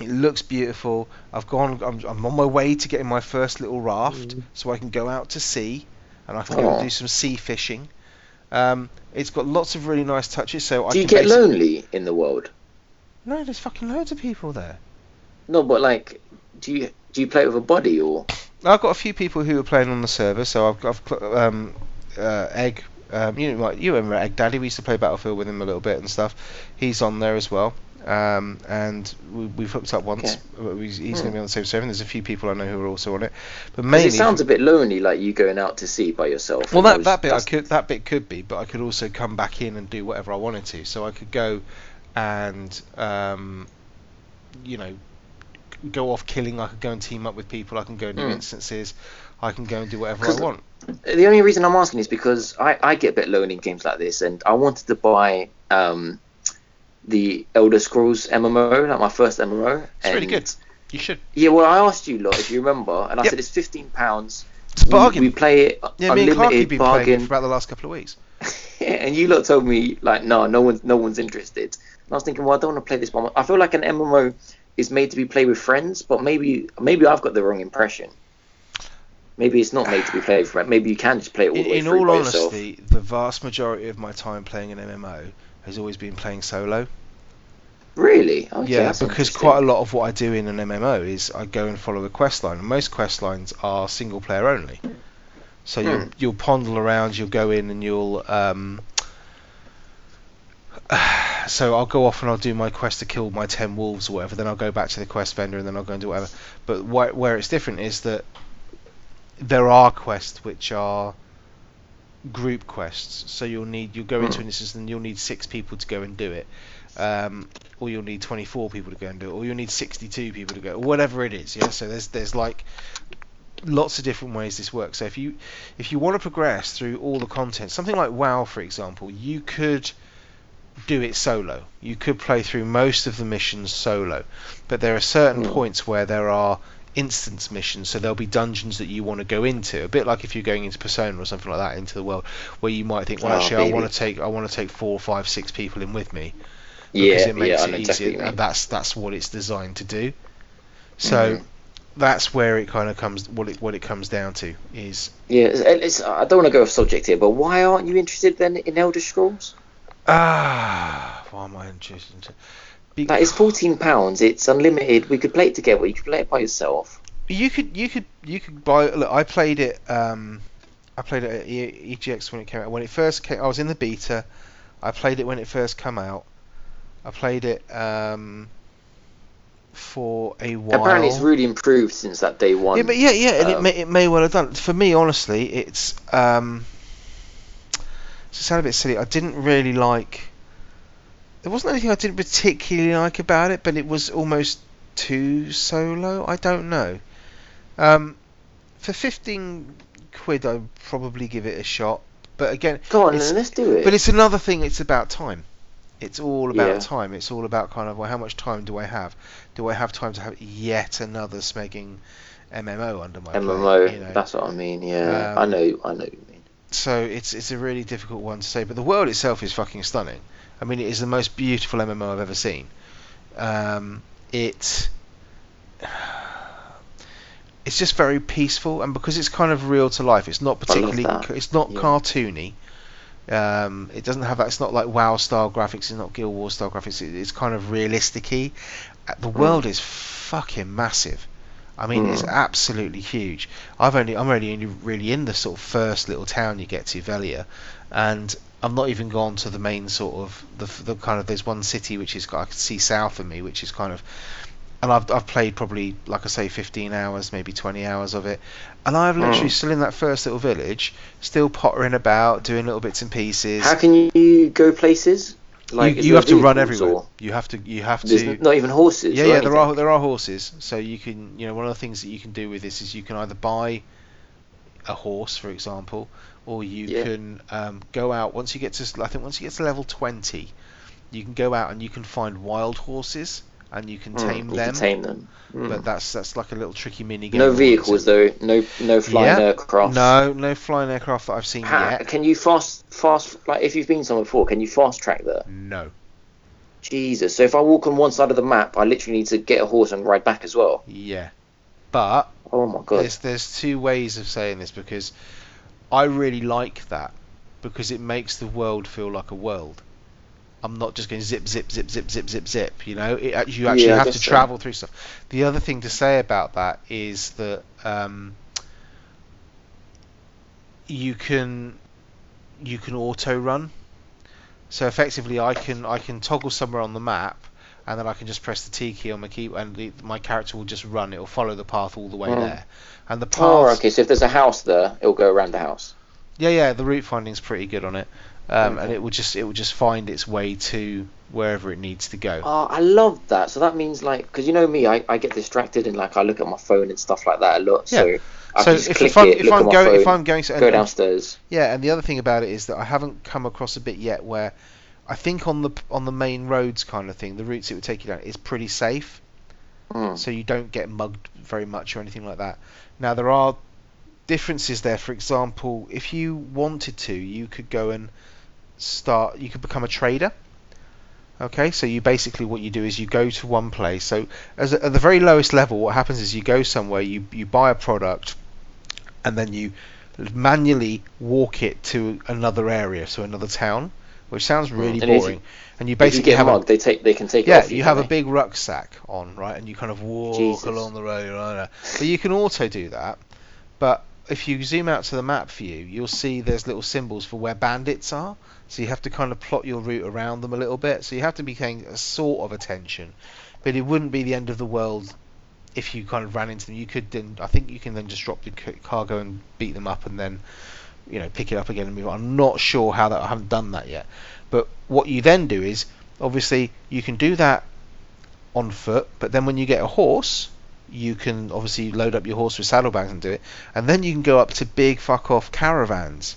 Speaker 1: It looks beautiful. I've gone. I'm, I'm on my way to getting my first little raft, so I can go out to sea, and I can go do some sea fishing. Um, it's got lots of really nice touches. So I
Speaker 2: Do you
Speaker 1: can
Speaker 2: get lonely in the world?
Speaker 1: No, there's fucking loads of people there.
Speaker 2: No, but like, do you do you play with a buddy or?
Speaker 1: I've got a few people who are playing on the server, so I've, I've um, uh, Egg. Um, you know, you remember Egg Daddy? We used to play Battlefield with him a little bit and stuff. He's on there as well, um, and we, we've hooked up once. Uh, He's, he's going to
Speaker 2: Hmm.
Speaker 1: be on the same server. There's a few people I know who are also on it, but mainly.
Speaker 2: it sounds a bit lonely, like you going out to sea by yourself.
Speaker 1: well, that, that bit I could that bit could be, but I could also come back in and do whatever I wanted to. So I could go and um, you know go off killing. I could go and team up with people. I can go and do
Speaker 2: Hmm.
Speaker 1: instances. I can go and do whatever I want.
Speaker 2: The only reason I'm asking is because I, I get a bit lonely in games like this, and I wanted to buy um, the Elder Scrolls MMO, like my first MMO.
Speaker 1: It's really good. You should.
Speaker 2: Yeah, well, I asked you lot if you remember, and I
Speaker 1: Yep.
Speaker 2: said it's fifteen pounds.
Speaker 1: It's a bargain.
Speaker 2: We, we play it
Speaker 1: yeah, me and
Speaker 2: unlimited
Speaker 1: been playing it
Speaker 2: bargain,
Speaker 1: for about the last couple of weeks.
Speaker 2: and you lot told me like, no, no one's no one's interested. And I was thinking, well, I don't want to play this one. I feel like an MMO is made to be played with friends, but maybe maybe I've got the wrong impression. Maybe it's not made to be played with friends. Maybe you can just play it all
Speaker 1: In,
Speaker 2: the way
Speaker 1: in
Speaker 2: through
Speaker 1: all
Speaker 2: by yourself.
Speaker 1: honesty, the vast majority of my time playing an MMO has always been playing solo.
Speaker 2: Really? Okay,
Speaker 1: yeah, because quite a lot of what I do in an MMO is I go and follow a quest line, and most quest lines are single player only. So you'll
Speaker 2: Hmm.
Speaker 1: you'll pondle around, you'll go in and you'll um. So I'll go off and I'll do my quest to kill my ten wolves or whatever. Then I'll go back to the quest vendor and then I'll go and do whatever. But wh- where it's different is that there are quests which are group quests. So you'll need you'll go into
Speaker 2: Hmm.
Speaker 1: an instance and you'll need six people to go and do it. Um, or you'll need 24 people to go and do it, or you'll need 62 people to go, or whatever it is. Yeah. So there's there's like lots of different ways this works. So if you if you want to progress through all the content, something like WoW, for example, you could do it solo. You could play through most of the missions solo, but there are certain
Speaker 2: Hmm.
Speaker 1: points where there are instance missions so there'll be dungeons that you want to go into a bit like if you're going into persona or something like that into the world where you might think well
Speaker 2: Oh,
Speaker 1: actually i want to take i want to take four five six people in with me because
Speaker 2: yeah,
Speaker 1: it makes
Speaker 2: yeah,
Speaker 1: it easier,
Speaker 2: exactly what you mean.
Speaker 1: and that's that's what it's designed to do. So
Speaker 2: Mhm.
Speaker 1: that's where it kind of comes what it what it comes down to is
Speaker 2: Yeah, it's, it's, I don't want to go off subject here, but why aren't you interested then in Elder Scrolls?
Speaker 1: ah why am I interested? Be-
Speaker 2: Like, fourteen pounds. It's unlimited. We could play it together. You could play it by yourself.
Speaker 1: you could you could you could buy look I played it um I played it at E- EGX when it came out when it first came I was in the beta I played it when it first came out I played it um for a while
Speaker 2: Apparently, it's really improved since that day one.
Speaker 1: Yeah, but yeah, yeah, and it
Speaker 2: Um,
Speaker 1: may it may well have done. For me, honestly, it's um, to sound a bit silly. I didn't really like. There wasn't anything I didn't particularly like about it, but it was almost too solo. I don't know. Um, for 15 quid, I'd probably give it a shot. But again,
Speaker 2: Go on, then let's do it.
Speaker 1: but it's another thing. It's about time. It's all about
Speaker 2: Yeah.
Speaker 1: time. It's all about kind of well, how much time do I have? Do I have time to have yet another smegging MMO under my
Speaker 2: MMO.
Speaker 1: plate? You know?
Speaker 2: That's what I mean. Yeah,
Speaker 1: Um,
Speaker 2: I know. I know what you mean.
Speaker 1: So it's it's a really difficult one to say. But the world itself is fucking stunning. I mean, it is the most beautiful MMO I've ever seen. Um, it it's just very peaceful, and because it's kind of real to life, it's not particularly. It's not
Speaker 2: Yeah.
Speaker 1: cartoony. Um, it doesn't have that. It's not like WoW style graphics. It's not Guild Wars style graphics. It, it's kind of realistic-y. Uh, The world is fucking massive. I mean, it's
Speaker 2: Mm.
Speaker 1: absolutely huge. I've only I'm only only really in the sort of first little town you get to, Velia, and I've not even gone to the main sort of the the kind of there's one city which is I can see south of me, which is kind of, and I've I've played probably like I say 15 hours, maybe 20 hours of it, and I've literally
Speaker 2: Mm.
Speaker 1: still in that first little village, still pottering about, doing little bits and pieces.
Speaker 2: How can you go places?
Speaker 1: you you have to run everywhere.
Speaker 2: or
Speaker 1: You have to you have
Speaker 2: There's
Speaker 1: to
Speaker 2: not even horses.
Speaker 1: yeah, yeah, there are there are horses. So you can, you know, one of the things that you can do with this is you can either buy a horse, for example, or you
Speaker 2: Yeah.
Speaker 1: can um, go out once you get to, I think once you get to level twenty, you can go out and you can find wild horses and you can
Speaker 2: Mm,
Speaker 1: tame
Speaker 2: you
Speaker 1: them.
Speaker 2: Can tame them. Mm.
Speaker 1: But that's that's like a little tricky mini game.
Speaker 2: no vehicles though. No no flying
Speaker 1: Yeah.
Speaker 2: aircraft.
Speaker 1: No, no flying aircraft that I've seen
Speaker 2: How,
Speaker 1: yet.
Speaker 2: can you fast fast like if you've been somewhere before? Can you fast track there?
Speaker 1: No.
Speaker 2: Jesus. So if I walk on one side of the map, I literally need to get a horse and ride back as well.
Speaker 1: Yeah. But
Speaker 2: Oh my god.
Speaker 1: There's there's two ways of saying this because I really like that because it makes the world feel like a world. I'm not just going zip zip zip zip zip zip zip. You know, it, you actually
Speaker 2: Yeah,
Speaker 1: have to
Speaker 2: guess so.
Speaker 1: travel through stuff. The other thing to say about that is that um, you can you can auto run. So effectively, I can I can toggle somewhere on the map, and then I can just press the T key on my key, and the, my character will just run. It will follow the path all the way
Speaker 2: Mm.
Speaker 1: there. And the path,
Speaker 2: Oh, okay. So if there's a house there, it'll go around the house.
Speaker 1: yeah, yeah, the route finding's pretty good on it, um, and it will just it will just find its way to wherever it needs to go.
Speaker 2: Oh, I love that. So that means like, because you know me, I, I get distracted and like I look at my phone and stuff like that a lot. So I
Speaker 1: so
Speaker 2: just
Speaker 1: if, if I'm
Speaker 2: it,
Speaker 1: if I'm
Speaker 2: at my
Speaker 1: going if I'm going to
Speaker 2: go downstairs.
Speaker 1: Yeah, and the other thing about it is that I haven't come across a bit yet where I think on the on the main roads kind of thing, the routes it would take you down is pretty safe,
Speaker 2: Mm.
Speaker 1: so you don't get mugged very much or anything like that. Now there are differences there. For example, if you wanted to, you could go and start. You could become a trader. Okay, so you basically what you do is you go to one place. So as a, at the very lowest level, what happens is you go somewhere, you you buy a product, and then you manually walk it to another area, so another town, which sounds mm. really
Speaker 2: And you-
Speaker 1: boring. and you
Speaker 2: you
Speaker 1: basically
Speaker 2: get
Speaker 1: have a,
Speaker 2: they take they can take it
Speaker 1: yeah,
Speaker 2: off
Speaker 1: you have a big rucksack on, right, and you kind of walk
Speaker 2: Jesus.
Speaker 1: along the road. Right, but you can also do that. But if you zoom out to the map view, you'll see there's little symbols for where bandits are. So you have to kind of plot your route around them a little bit. So you have to be paying a sort of attention. But it wouldn't be the end of the world if you kind of ran into them. You could then, I think you can then just drop the cargo and beat them up and then, you know, pick it up again and move on. I'm not sure how that. I haven't done that yet. But what you then do is, obviously, you can do that on foot. But then when you get a horse, you can obviously load up your horse with saddlebags and do it. And then you can go up to big fuck off caravans.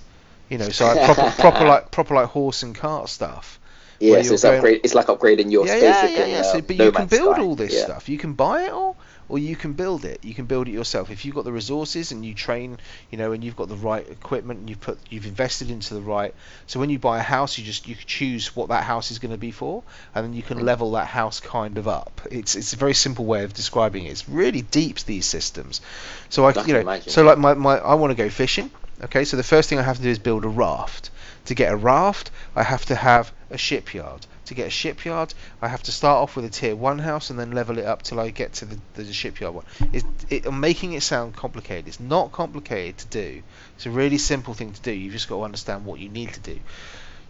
Speaker 1: You know, so like proper, proper like proper like horse and cart stuff.
Speaker 2: Yeah, so it's
Speaker 1: going-
Speaker 2: upgrade. It's like upgrading your
Speaker 1: yeah,
Speaker 2: spaceship
Speaker 1: yeah, yeah, yeah. So, um, but
Speaker 2: No
Speaker 1: you can build all this
Speaker 2: yeah.
Speaker 1: stuff. You can buy it all, or you can build it. You can build it yourself if you've got the resources and you train, you know, and you've got the right equipment and you put you've invested into the right. So when you buy a house, you just you choose what that house is going to be for, and then you can level that house kind of up. It's it's a very simple way of describing it. It's really deep these systems. So I,
Speaker 2: I
Speaker 1: you know,
Speaker 2: imagine.
Speaker 1: so like my, my I want to go fishing. Okay, so the first thing I have to do is build a raft. To get a raft, I have to have a shipyard. To get a shipyard, I have to start off with a tier one house and then level it up till I get to the, the shipyard one. It, it, I'm making it sound complicated. It's not complicated to do. It's a really simple thing to do. You've just got to understand what you need to do.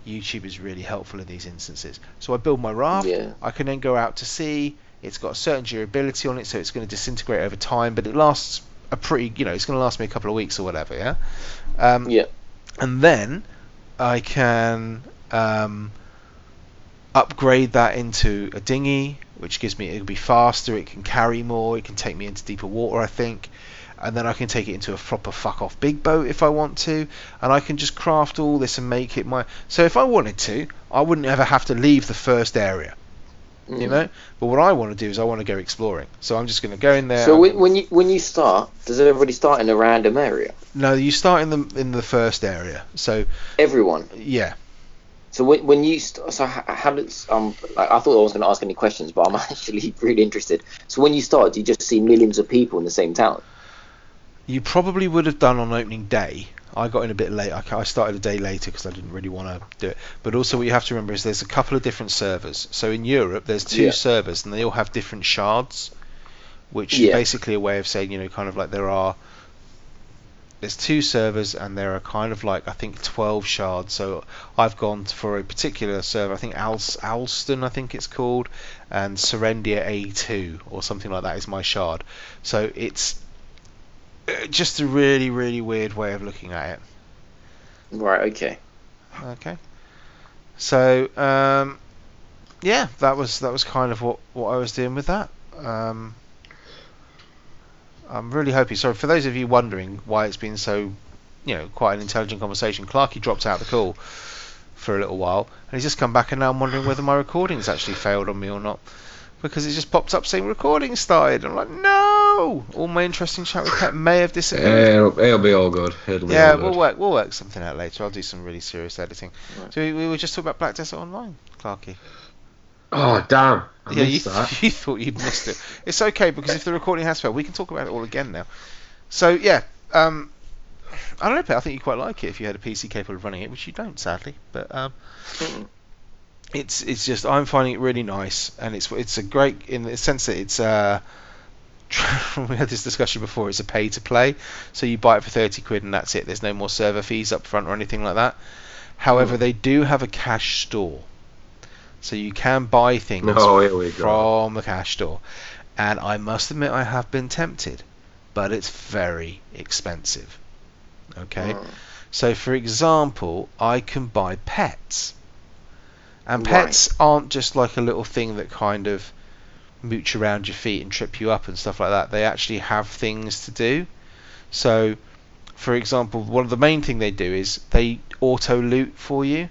Speaker 1: YouTube is really helpful in these instances. So I build my raft.
Speaker 2: Yeah.
Speaker 1: I can then go out to sea. It's got a certain durability on it, so it's going to disintegrate over time, but it lasts a pretty, you know, it's going to last me a couple of weeks or whatever, yeah. Um,
Speaker 2: Yeah.
Speaker 1: and then I can um, upgrade that into a dinghy, which gives me it'll be faster, it can carry more, it can take me into deeper water, I think. And then I can take it into a proper fuck off big boat if I want to, and I can just craft all this and make it my. So if I wanted to, I wouldn't ever have to leave the first area,
Speaker 2: Mm.
Speaker 1: you know. But what I want to do is I want to go exploring. So I'm just going to go in there.
Speaker 2: So when, when you when you start, does everybody start in a random area?
Speaker 1: no, you start in the in the first area. So
Speaker 2: Everyone.
Speaker 1: yeah,
Speaker 2: So when, when you st- so how, does um like I thought I was going to ask any questions, but I'm actually really interested. So when you start, do you just see millions of people in the same town?
Speaker 1: you probably would have done on opening day. I got in a bit late. I, started a day later because I didn't really want to do it. But also, what you have to remember is there's a couple of different servers. So in Europe, there's two
Speaker 2: Yeah.
Speaker 1: servers, and they all have different shards, which is basically a way of saying, you know, kind of like there are. There's two servers, and there are kind of like I think 12 shards. So I've gone for a particular server. I think Als- Alston, I think it's called, and Serendia A2 or something like that is my shard. So it's uh, just a really, really weird way of looking at it.
Speaker 2: Right. Okay.
Speaker 1: Okay. So, um, yeah, that was that was kind of what, what I was doing with that. Um, I'm really hoping. Sorry for those of you wondering why it's been so, you know, quite an intelligent conversation. Clarky dropped out the call for a little while, and he's just come back, and now I'm wondering whether my recording's actually failed on me or not. Because it just popped up saying recording started. I'm like, no! All my interesting chat with Pet may have disappeared.
Speaker 3: It'll, it'll be all good. It'll be
Speaker 1: Yeah,
Speaker 3: all good.
Speaker 1: we'll work we'll work something out later. I'll do some really serious editing.
Speaker 2: Right.
Speaker 1: So we, we were just talking about Black Desert Online, Clarky.
Speaker 3: Oh damn! I
Speaker 1: yeah, you, you thought you'd missed it. It's okay because if the recording has failed, we can talk about it all again now. So yeah, um, I don't know, Pet. I think you quite like it if you had a PC capable of running it, which you don't, sadly. But um, it's it's just I'm finding it really nice, and it's it's a great in the sense that it's uh. we had this discussion before. It's a pay to play, so you buy it for thirty quid and that's it. There's no more server fees up front or anything like that. However,
Speaker 3: Hmm.
Speaker 1: they do have a cash store, so you can buy things
Speaker 3: Oh, here we go.
Speaker 1: from the cash store. And I must admit, I have been tempted, but it's very expensive. Okay,
Speaker 2: Mm.
Speaker 1: so for example, I can buy pets, and
Speaker 2: Right.
Speaker 1: pets aren't just like a little thing that kind of mooch around your feet and trip you up and stuff like that. They actually have things to do. So, for example, one of the main thing they do is they auto loot for you.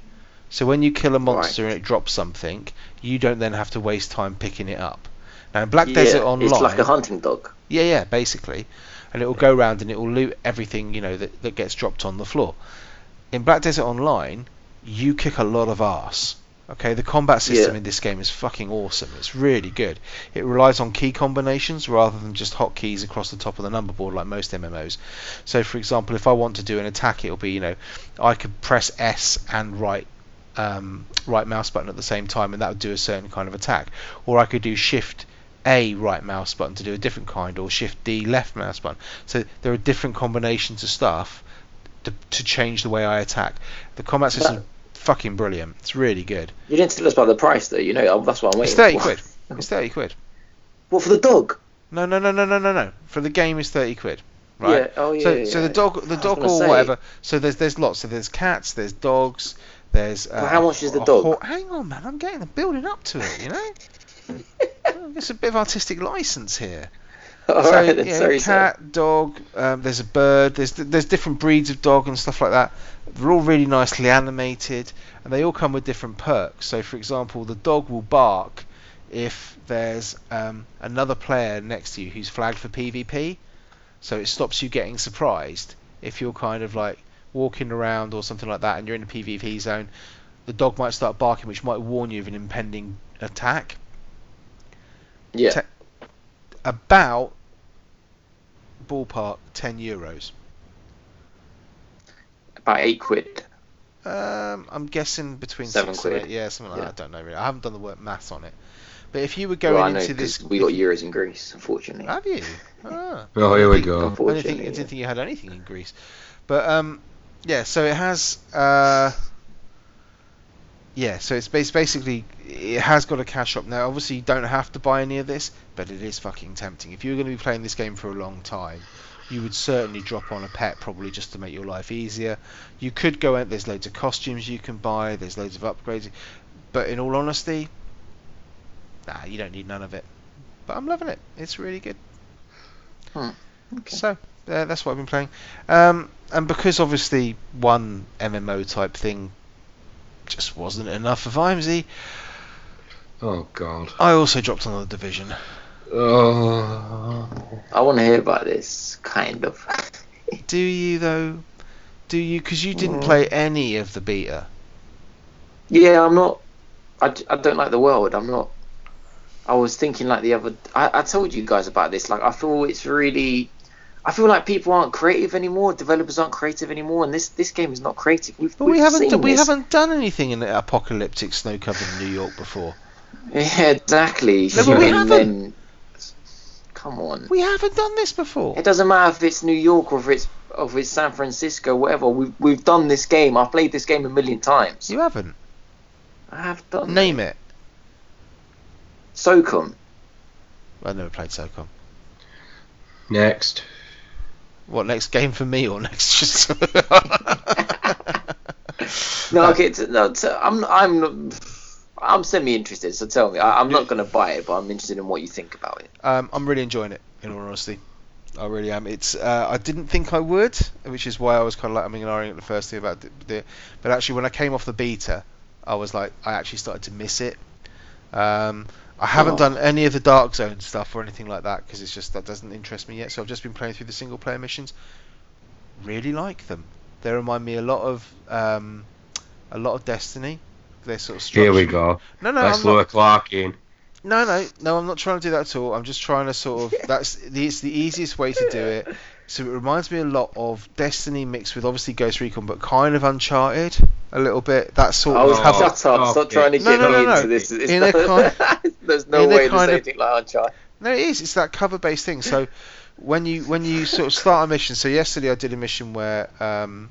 Speaker 1: So when you kill a monster and it drops something, you don't then have to waste time picking it up. Now in Black
Speaker 2: yeah,
Speaker 1: Desert Online,
Speaker 2: it's like a hunting dog.
Speaker 1: yeah, yeah, basically. And it will go around and it will loot everything, you know, that, that gets dropped on the floor. In Black Desert Online, you kick a lot of ass. Okay, the combat system
Speaker 2: Yeah.
Speaker 1: in this game is fucking awesome. It's really good. It relies on key combinations rather than just hotkeys across the top of the number board like most MMOs. So, for example, if I want to do an attack, it'll be, you know, I could press S and right um, right mouse button at the same time, and that would do a certain kind of attack. Or I could do Shift A right mouse button to do a different kind, or Shift D left mouse button. So there are different combinations of stuff to, to change the way I attack. The combat system is fucking brilliant. It's really good.
Speaker 2: You didn't tell us about the price though. You know that's what I'm waiting
Speaker 1: It's thirty
Speaker 2: for.
Speaker 1: quid. It's thirty quid.
Speaker 2: What for the dog?
Speaker 1: No, no, no, no, no, no, no. For the game is thirty quid. Right.
Speaker 2: Yeah. Oh yeah.
Speaker 1: so,
Speaker 2: yeah,
Speaker 1: so the dog, the dog or
Speaker 2: say,
Speaker 1: whatever. So there's there's lots. So there's cats, there's dogs, there's. Uh,
Speaker 2: how much is the dog?
Speaker 1: ho- hang on, man. I'm getting, building up to it. You know. It's a bit of artistic license here.
Speaker 2: All
Speaker 1: so
Speaker 2: right,
Speaker 1: yeah,
Speaker 2: sorry,
Speaker 1: cat, dog. Um, there's a bird. There's there's different breeds of dog and stuff like that. They're all really nicely animated, and they all come with different perks. So, for example, the dog will bark if there's um, another player next to you who's flagged for PvP. So it stops you getting surprised if you're kind of like walking around or something like that, and you're in a PvP zone. The dog might start barking, which might warn you of an impending attack.
Speaker 2: Yeah.
Speaker 1: te- About ballpark 10 euros.
Speaker 2: About eight quid.
Speaker 1: Um, I'm guessing between
Speaker 2: Seven
Speaker 1: six and
Speaker 2: quid.
Speaker 1: eight. Yeah, something like
Speaker 2: Yeah.
Speaker 1: that. I don't know really. I haven't done the work maths on it. But if you were
Speaker 2: Well,
Speaker 1: going
Speaker 2: I know
Speaker 1: into this,
Speaker 2: because we got euros in Greece, unfortunately.
Speaker 1: have you? Ah.
Speaker 3: Oh, here we
Speaker 1: I
Speaker 3: go.
Speaker 1: didn't think, I didn't think you had anything in Greece. But um, yeah. So it has. Uh, yeah. So it's bas- basically it has got a cash shop now. Obviously, you don't have to buy any of this, but it is fucking tempting. If you were going to be playing this game for a long time, you would certainly drop on a pet probably just to make your life easier. You could go out. There's loads of costumes you can buy. There's loads of upgrades. but in all honesty, nah, you don't need none of it. But I'm loving it. It's really good.
Speaker 2: Hmm, okay.
Speaker 1: So uh, that's what I've been playing. Um, and because obviously one MMO type thing just wasn't enough for Vimesy,
Speaker 3: Oh God.
Speaker 1: I also dropped another division.
Speaker 3: Oh.
Speaker 2: I want to hear about this, kind of.
Speaker 1: Do you though? Do you? Because you didn't
Speaker 2: Mm.
Speaker 1: play any of the beta.
Speaker 2: Yeah, I'm not. I, I don't like the world. I'm not. I was thinking like the other. I, I told you guys about this. Like I feel it's really. I feel like people aren't creative anymore. Developers aren't creative anymore, and this this game is not creative. We've,
Speaker 1: But we
Speaker 2: we've
Speaker 1: haven't.
Speaker 2: seen
Speaker 1: d- We
Speaker 2: this.
Speaker 1: haven't done anything in apocalyptic snow-covered New York before.
Speaker 2: Yeah, exactly.
Speaker 1: No, but we haven't.
Speaker 2: then- come on.
Speaker 1: We haven't done this before.
Speaker 2: It doesn't matter if it's New York or if it's or if it's San Francisco, whatever. We've we've done this game. I've played this game a million times.
Speaker 1: You haven't.
Speaker 2: I have done.
Speaker 1: Name it.
Speaker 2: Socom.
Speaker 1: I've never played SOCOM.
Speaker 3: Next.
Speaker 1: What next game for me or next just?
Speaker 2: No, okay. T- no, t- I'm I'm I'm semi interested. So tell me. I, I'm not going to buy it, but I'm interested in what you think about it.
Speaker 1: Um, I'm really enjoying it, in all honesty. I really am. It's. Uh, I didn't think I would, which is why I was kind of like I'm ignoring it the first thing about the. But actually, when I came off the beta, I was like, I actually started to miss it. Um, I haven't
Speaker 2: Oh.
Speaker 1: done any of the Dark Zone stuff or anything like that because it's just that doesn't interest me yet. So I've just been playing through the single player missions. Really like them. They remind me a lot of um, a lot of Destiny. They're sort of
Speaker 3: Here we go.
Speaker 1: No, no,
Speaker 3: Let's lure Clark in.
Speaker 1: no, no, no. I'm not trying to do that at all. I'm just trying to sort of. That's the, it's the easiest way to do it. So it reminds me a lot of Destiny mixed with obviously Ghost Recon, but kind of Uncharted a little bit. That sort
Speaker 2: Oh,
Speaker 1: of. how-
Speaker 2: shut up!
Speaker 3: oh,
Speaker 2: Stop trying to
Speaker 1: No,
Speaker 2: get
Speaker 1: no,
Speaker 2: me
Speaker 1: no, no.
Speaker 2: into this. It's
Speaker 1: In a
Speaker 2: not- There's no
Speaker 1: in
Speaker 2: way there's
Speaker 1: kind of-
Speaker 2: anything like Uncharted.
Speaker 1: No, it is. It's that cover-based thing. So when you when you sort of start a mission. So yesterday I did a mission where um,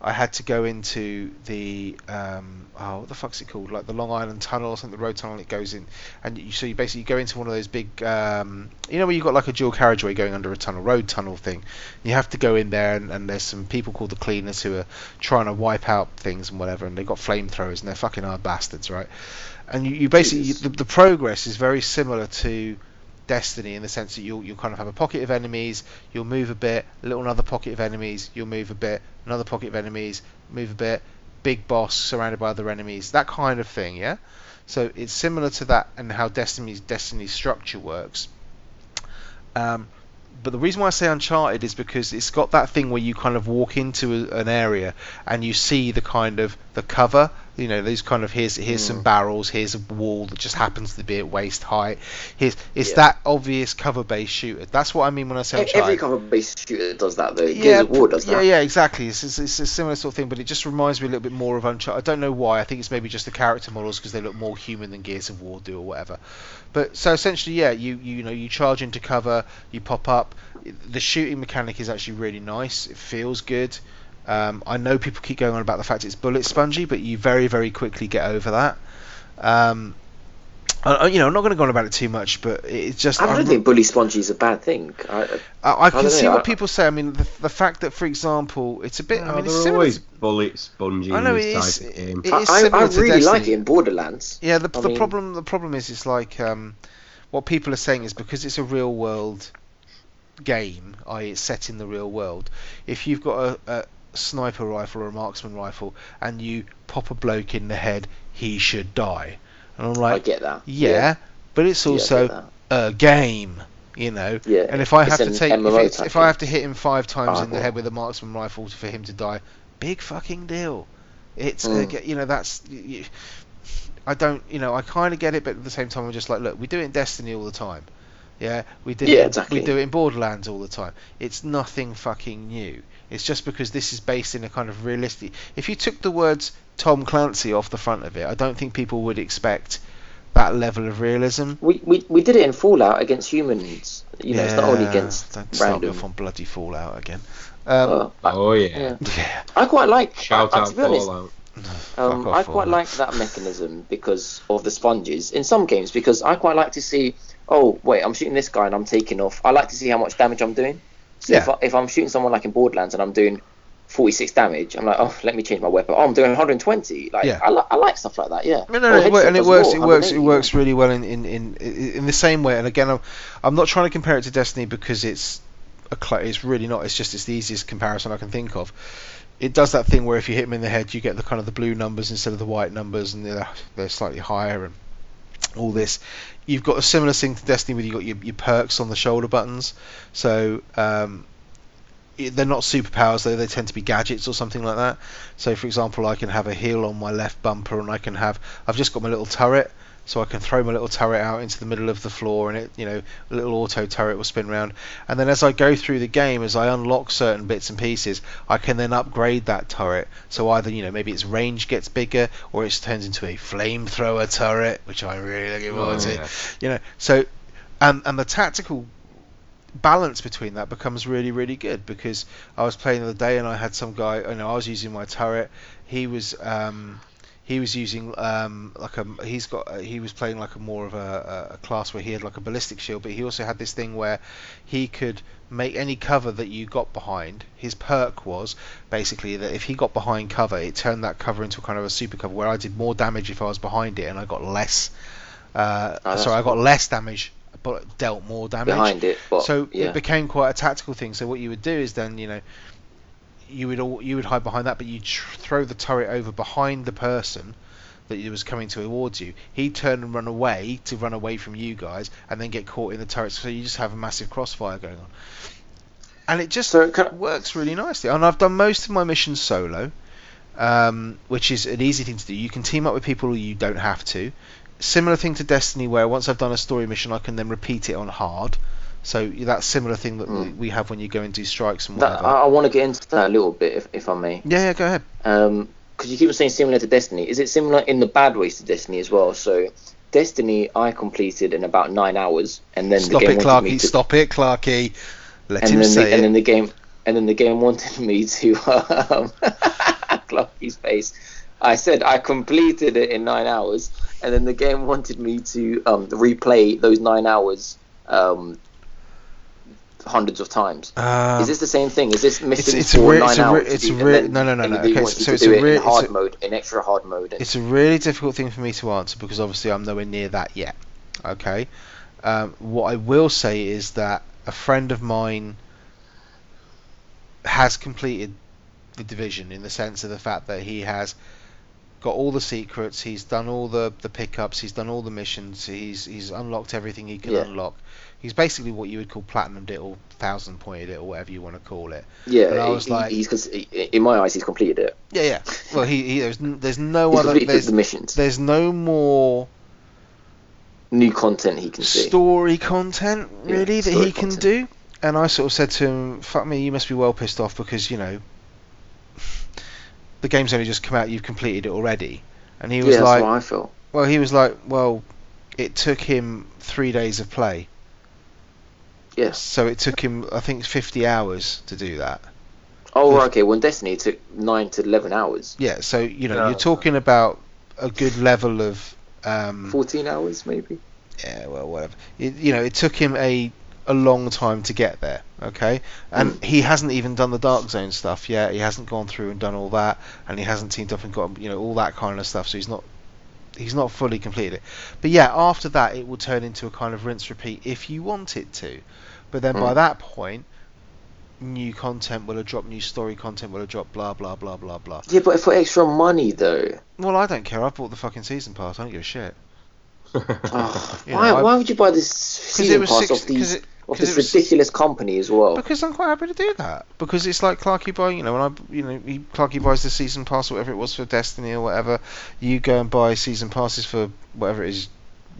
Speaker 1: I had to go into the um, oh what the fuck's it called? Like the Long Island Tunnel or something. The road tunnel it goes in, and you, so you basically go into one of those big um, you know where you have got like a dual carriageway going under a tunnel, road tunnel thing. You have to go in there, and, and there's some people called the cleaners who are trying to wipe out things and whatever, and they've got flamethrowers and they're fucking hard bastards, right? And you, you basically the, the progress is very similar to Destiny in the sense that you'll you'll kind of have a pocket of enemies, you'll move a bit, a little another pocket of enemies, you'll move a bit, another pocket of enemies, move a bit, big boss surrounded by other enemies, that kind of thing, yeah. So it's similar to that and how Destiny's Destiny's structure works. Um, but the reason why I say Uncharted is because it's got that thing where you kind of walk into a, an area and you see the kind of the cover. You know, these kind of here's here's some
Speaker 2: Mm.
Speaker 1: barrels, here's a wall that just happens to be at waist height. Here's it's
Speaker 2: Yeah.
Speaker 1: that obvious cover-based shooter. That's what I mean when I say.
Speaker 2: Every cover-based shooter does that though.
Speaker 1: Yeah,
Speaker 2: Gears of War does that.
Speaker 1: yeah, yeah, exactly. It's, it's, it's a similar sort of thing, but it just reminds me a little bit more of Uncharted. I don't know why. I think it's maybe just the character models because they look more human than Gears of War do or whatever. But so essentially, yeah, you you know you charge into cover, you pop up. The shooting mechanic is actually really nice. It feels good. Um, I know people keep going on about the fact it's bullet spongy, but you very very quickly get over that. Um, I, I- you know, I'm not going to go on about it too much, but it's just
Speaker 2: I don't
Speaker 1: I'm-
Speaker 2: think bully spongy is a bad thing. I,
Speaker 1: I, I can
Speaker 2: don't
Speaker 1: see
Speaker 2: know,
Speaker 1: what
Speaker 2: I-
Speaker 1: people say. I mean, the, the fact that, for example, it's a bit. I mean, it's similar.
Speaker 3: always
Speaker 1: to-
Speaker 3: bullet spongy
Speaker 1: I know
Speaker 3: in
Speaker 1: it
Speaker 3: this
Speaker 1: is.
Speaker 3: type of game.
Speaker 1: It
Speaker 2: I, I, I
Speaker 1: to
Speaker 2: really like it in Borderlands.
Speaker 1: Yeah, the, the
Speaker 2: mean-
Speaker 1: problem the problem is it's like um, what people are saying is because it's a real world game, i.e., it's set in the real world. If you've got a, a sniper rifle or a marksman rifle and you pop a bloke in the head, he should die. And I'm
Speaker 2: I
Speaker 1: like,
Speaker 2: get that.
Speaker 1: yeah, but it's also
Speaker 2: that.
Speaker 1: a game, you know.
Speaker 2: Yeah,
Speaker 1: And if I have to take, if, it's, if I have to hit him five times
Speaker 2: Ah,
Speaker 1: in the head with a marksman rifle for him to die, big fucking deal. It's
Speaker 2: Mm.
Speaker 1: ge- you know that's y- y- I don't you know I kind of get it, but at the same time I'm just like look we do it in Destiny all the time. Yeah, we did.
Speaker 2: Yeah, exactly.
Speaker 1: We do it in Borderlands all the time. It's nothing fucking new. It's just because this is based in a kind of realistic. If you took the words Tom Clancy off the front of it, I don't think people would expect that level of realism.
Speaker 2: We, we we did it in Fallout against humans. You know, it's not only against
Speaker 1: don't start
Speaker 2: random.
Speaker 1: off on bloody Fallout again. Um,
Speaker 2: Uh, I,
Speaker 3: Oh yeah.
Speaker 2: yeah.
Speaker 1: yeah.
Speaker 2: I quite like.
Speaker 3: Shout
Speaker 2: I, I-
Speaker 3: out
Speaker 2: to be honest,
Speaker 3: Fallout.
Speaker 2: Um, I quite
Speaker 1: Fallout.
Speaker 2: like that mechanism because of the sponges in some games. Because I quite like to see, oh wait, I'm shooting this guy and I'm taking off. I like to see how much damage I'm doing. So if,
Speaker 1: Yeah.
Speaker 2: I, if I'm shooting someone like in Borderlands and I'm doing 46 damage. I'm like, oh, let me change my weapon. Oh, I'm doing 120. Like,
Speaker 1: Yeah.
Speaker 2: I, li- I like stuff like that. Yeah.
Speaker 1: No, no, no, it wor- and it works.
Speaker 2: more,
Speaker 1: It works. It works really well in, in, in, in the same way. And again, I'm, I'm not trying to compare it to Destiny because it's a cl- it's really not. It's just it's the easiest comparison I can think of. It does that thing where if you hit them in the head, you get the kind of the blue numbers instead of the white numbers, and they're they're slightly higher and all this. You've got a similar thing to Destiny where you've got your, your perks on the shoulder buttons. So um, it- they're not superpowers though; they tend to be gadgets or something like that. So, for example, I can have a heal on my left bumper, and I can have I've just got my little turret, so I can throw my little turret out into the middle of the floor, and it you know a little auto turret will spin around. And then as I go through the game, as I unlock certain bits and pieces, I can then upgrade that turret. So either you know maybe its range gets bigger, or it turns into a flamethrower turret, which I'm really looking forward
Speaker 3: Oh,
Speaker 1: to
Speaker 3: yeah.
Speaker 1: you know so and and the tactical balance between that becomes really really good because I was playing the other day and I had some guy you know I was using my turret he was um he was using um like a he's got uh, he was playing like a more of a, a class where he had like a ballistic shield but he also had this thing where he could make any cover that you got behind his perk was basically that if he got behind cover it turned that cover into kind of a super cover where I did more damage if I was behind it and I got less uh,
Speaker 2: Oh,
Speaker 1: sorry I got
Speaker 2: cool.
Speaker 1: less damage but dealt more damage
Speaker 2: behind it. But,
Speaker 1: so
Speaker 2: yeah.
Speaker 1: it became quite a tactical thing. So what you would do is then you know you would all, you would hide behind that, but you tr- throw the turret over behind the person that was coming towards you. He'd turn and run away to run away from you guys, and then get caught in the turret. So you just have a massive crossfire going on, and it just
Speaker 2: So can,
Speaker 1: works really nicely. And I've done most of my missions solo, um, which is an easy thing to do. You can team up with people, or you don't have to. Similar thing to Destiny, where once I've done a story mission, I can then repeat it on hard. So that similar thing that we-
Speaker 2: Mm.
Speaker 1: we have when you go and do strikes and
Speaker 2: that,
Speaker 1: whatever.
Speaker 2: I, I want to get into that a little bit, if, if I may.
Speaker 1: yeah, yeah, go ahead.
Speaker 2: Um, because you keep saying similar to Destiny. Is it similar in the bad ways to Destiny as well? So, Destiny, I completed in about nine hours, and then
Speaker 1: Stop
Speaker 2: the game
Speaker 1: it,
Speaker 2: wanted me
Speaker 1: Clarky.
Speaker 2: to,
Speaker 1: Stop it, Clarky. Let
Speaker 2: and
Speaker 1: him
Speaker 2: then
Speaker 1: say
Speaker 2: the,
Speaker 1: it.
Speaker 2: and then the game, and then the game wanted me to um, Clarky's face. I said I completed it in nine hours, and then the game wanted me to um, replay those nine hours um, hundreds of times.
Speaker 1: Um,
Speaker 2: Is this the same thing? Is this missing
Speaker 1: it's a
Speaker 2: for
Speaker 1: re-
Speaker 2: nine
Speaker 1: it's a re- it's
Speaker 2: do-
Speaker 1: a
Speaker 2: and
Speaker 1: re-
Speaker 2: then-
Speaker 1: no, no, no, no, okay,
Speaker 2: you
Speaker 1: so it's a
Speaker 2: it
Speaker 1: re-
Speaker 2: in
Speaker 1: it's a-
Speaker 2: hard mode, in extra hard mode.
Speaker 1: It's a really difficult thing for me to answer because obviously I'm nowhere near that yet. Okay. Um, what I will say is that a friend of mine has completed the division in the sense of the fact that he has got all the secrets, he's done all the, the pickups, he's done all the missions, he's he's unlocked everything he can
Speaker 2: Yeah.
Speaker 1: unlock. He's basically what you would call platinumed it or thousand pointed it or whatever you want to call it.
Speaker 2: Yeah,
Speaker 1: And I was
Speaker 2: he-
Speaker 1: like-
Speaker 2: he's in my eyes, he's completed it.
Speaker 1: Yeah, yeah. Well, he, he there's there's no
Speaker 2: He's
Speaker 1: other there's
Speaker 2: the missions.
Speaker 1: there's no more
Speaker 2: New content he can see.
Speaker 1: story content
Speaker 2: Yeah,
Speaker 1: really that
Speaker 2: story
Speaker 1: he can do. And I sort of said to him, "Fuck me, you must be well pissed off because you know the game's only just come out, you've completed it already." And he
Speaker 2: yeah,
Speaker 1: was
Speaker 2: that's
Speaker 1: like,
Speaker 2: what I felt.
Speaker 1: "Well, he was like, well, it took him three days of play,
Speaker 2: Yes.
Speaker 1: so it took him, I think, 50 hours to do that."
Speaker 2: Oh,
Speaker 1: If-
Speaker 2: okay. Well, in Destiny, it took nine to eleven hours.
Speaker 1: Yeah, so you know,
Speaker 3: Yeah.
Speaker 1: you're talking about a good level of. Um,
Speaker 2: Fourteen hours, maybe.
Speaker 1: yeah, well, whatever. It, you know, it took him a a long time to get there. Okay, and he hasn't even done the Dark Zone stuff yet. He hasn't gone through and done all that, and he hasn't teamed up and got you know all that kind of stuff. So he's not he's not fully completed it. But yeah, after that, it will turn into a kind of rinse repeat if you want it to. But then by
Speaker 2: Mm.
Speaker 1: that point. New content will have dropped, new story content will have dropped, blah blah blah blah blah.
Speaker 2: Yeah, but for extra money though.
Speaker 1: Well, I don't care. I bought the fucking season pass. I don't give a shit.
Speaker 2: Oh, why?
Speaker 1: know, I-
Speaker 2: why would you buy this season
Speaker 1: was
Speaker 2: pass
Speaker 1: six.
Speaker 2: off these
Speaker 1: it,
Speaker 2: of this
Speaker 1: was-
Speaker 2: ridiculous company as well?
Speaker 1: Because I'm quite happy to do that. Because it's like Clarky buy, you know, when I, you know, he, Clarky buys the season pass or whatever it was for Destiny or whatever. You go and buy season passes for whatever it is,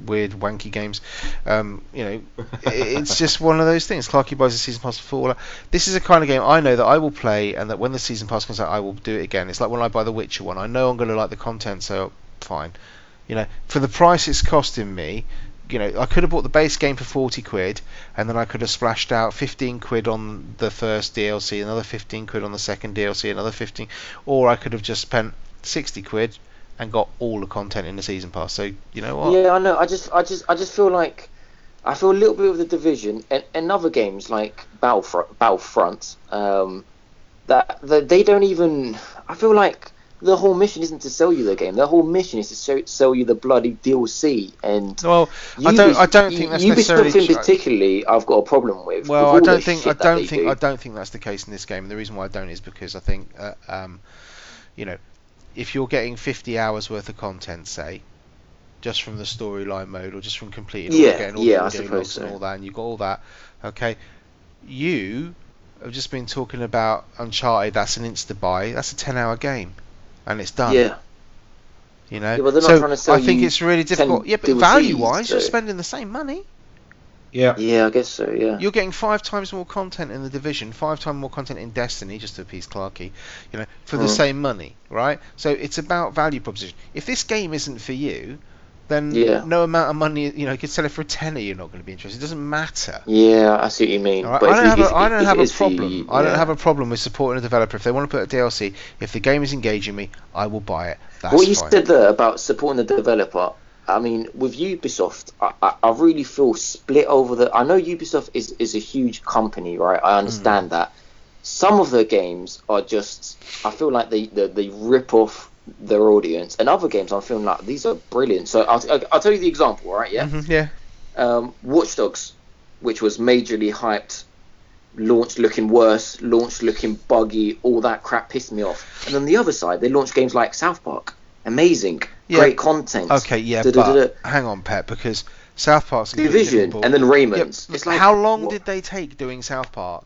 Speaker 1: weird wanky games. Um, you know, it's just one of those things. Clarky buys the season pass for Fallout. This is a kind of game I know that I will play, and that when the season pass comes out, I will do it again. It's like when I buy the Witcher one. I know I'm going to like the content, so fine. You know, for the price it's costing me, you know, I could have bought the base game for 40 quid, and then I could have splashed out 15 quid on the first DLC, another 15 quid on the second DLC, another 15, or I could have just spent 60 quid and got all the content in the season pass. So you know what?
Speaker 2: Yeah, I know. I just, I just, I just feel like I feel a little bit with the division and, and other games like Battlefront. Battlefront um, that, that they don't even. I feel like the whole mission isn't to sell you the game. The whole mission is to show, sell you the bloody DLC. And
Speaker 1: Well, I don't. I don't think that's
Speaker 2: Ubisoft
Speaker 1: necessarily.
Speaker 2: in
Speaker 1: true.
Speaker 2: particularly, I've got a problem with.
Speaker 1: Well,
Speaker 2: with
Speaker 1: I don't think. I don't think.
Speaker 2: do.
Speaker 1: I don't think that's the case in this game. And the reason why I don't is because I think, uh, um, you know, if you're getting 50 hours worth of content, say, just from the storyline mode or just from completing, all,
Speaker 2: Yeah,
Speaker 1: getting all
Speaker 2: yeah,
Speaker 1: the daily
Speaker 2: suppose
Speaker 1: and all that, and you've got all that, okay, you have just been talking about Uncharted. That's an insta buy. That's a 10-hour game, and it's done.
Speaker 2: Yeah,
Speaker 1: You know.
Speaker 2: Yeah, but they're not
Speaker 1: so
Speaker 2: trying to sell
Speaker 1: I think
Speaker 2: you
Speaker 1: it's really difficult. Yeah, but
Speaker 2: DLCs,
Speaker 1: value-wise, you're spending the same money.
Speaker 3: Yeah.
Speaker 2: yeah, I guess so. Yeah.
Speaker 1: You're getting five times more content in the division, five times more content in Destiny, just to appease Clarky, you know, for the
Speaker 2: Mhm.
Speaker 1: same money, right? So it's about value proposition. If this game isn't for you, then
Speaker 2: Yeah.
Speaker 1: no amount of money, you know, you could sell it for a tenner, you're not going to be interested. It doesn't matter.
Speaker 2: Yeah, I see what you mean.
Speaker 1: Right?
Speaker 2: But
Speaker 1: I don't have a, I don't have a problem.
Speaker 2: you,
Speaker 1: I don't
Speaker 2: yeah.
Speaker 1: have a problem with supporting a developer if they want to put a DLC. If the game is engaging me, I will buy it. That's
Speaker 2: what you
Speaker 1: fine.
Speaker 2: said there about supporting the developer, I mean, with Ubisoft, I, I, I really feel split over the. I know Ubisoft is, is a huge company, right? I
Speaker 1: Mm.
Speaker 2: understand that. Some of their games are just. I feel like they, they, they rip off their audience, and other games I'm feeling like these are brilliant. So I'll, I'll, tell you the example, right? Yeah.
Speaker 1: Mhm, yeah.
Speaker 2: um, Watch Dogs, which was majorly hyped, launched looking worse, launched looking buggy, all that crap pissed me off. And on the other side, they launched games like South Park, amazing,
Speaker 1: Yeah.
Speaker 2: great content.
Speaker 1: Okay, yeah, but hang on, Pet, because South Park's
Speaker 2: Division, and then Rayman's.
Speaker 1: Yeah,
Speaker 2: it's like
Speaker 1: how long
Speaker 2: what-
Speaker 1: did they take doing South Park?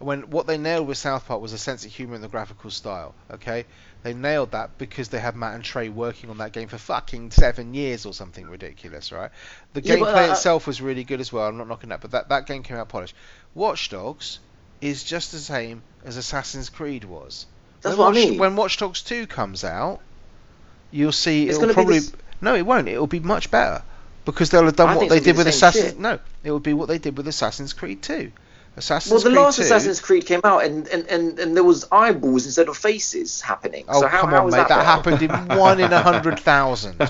Speaker 1: When what they nailed with South Park was a sense of humor and the graphical style. Okay, they nailed that because they had Matt and Trey working on that game for fucking seven years or something ridiculous, right? The
Speaker 2: Yeah,
Speaker 1: gameplay
Speaker 2: uh,
Speaker 1: itself was really good as well. I'm not knocking that, but that that game came out polished. Watch Dogs is just the same as Assassin's Creed was.
Speaker 2: That's
Speaker 1: when
Speaker 2: what I mean.
Speaker 1: When Watch Dogs 2 comes out, you'll see
Speaker 2: It's
Speaker 1: it'll probably
Speaker 2: this-
Speaker 1: no, it won't. It'll be much better because they'll have done
Speaker 2: I
Speaker 1: what they did
Speaker 2: the
Speaker 1: with Assassin's. No, it would be what they did with Assassin's Creed 2. Assassin's
Speaker 2: Well, the
Speaker 1: Creed
Speaker 2: last
Speaker 1: 2.
Speaker 2: Assassin's Creed came out, and, and, and, and there was eyeballs instead of faces happening.
Speaker 1: Oh
Speaker 2: so how,
Speaker 1: come
Speaker 2: how
Speaker 1: on, mate!
Speaker 2: that,
Speaker 1: That, happened in one in a hundred thousand.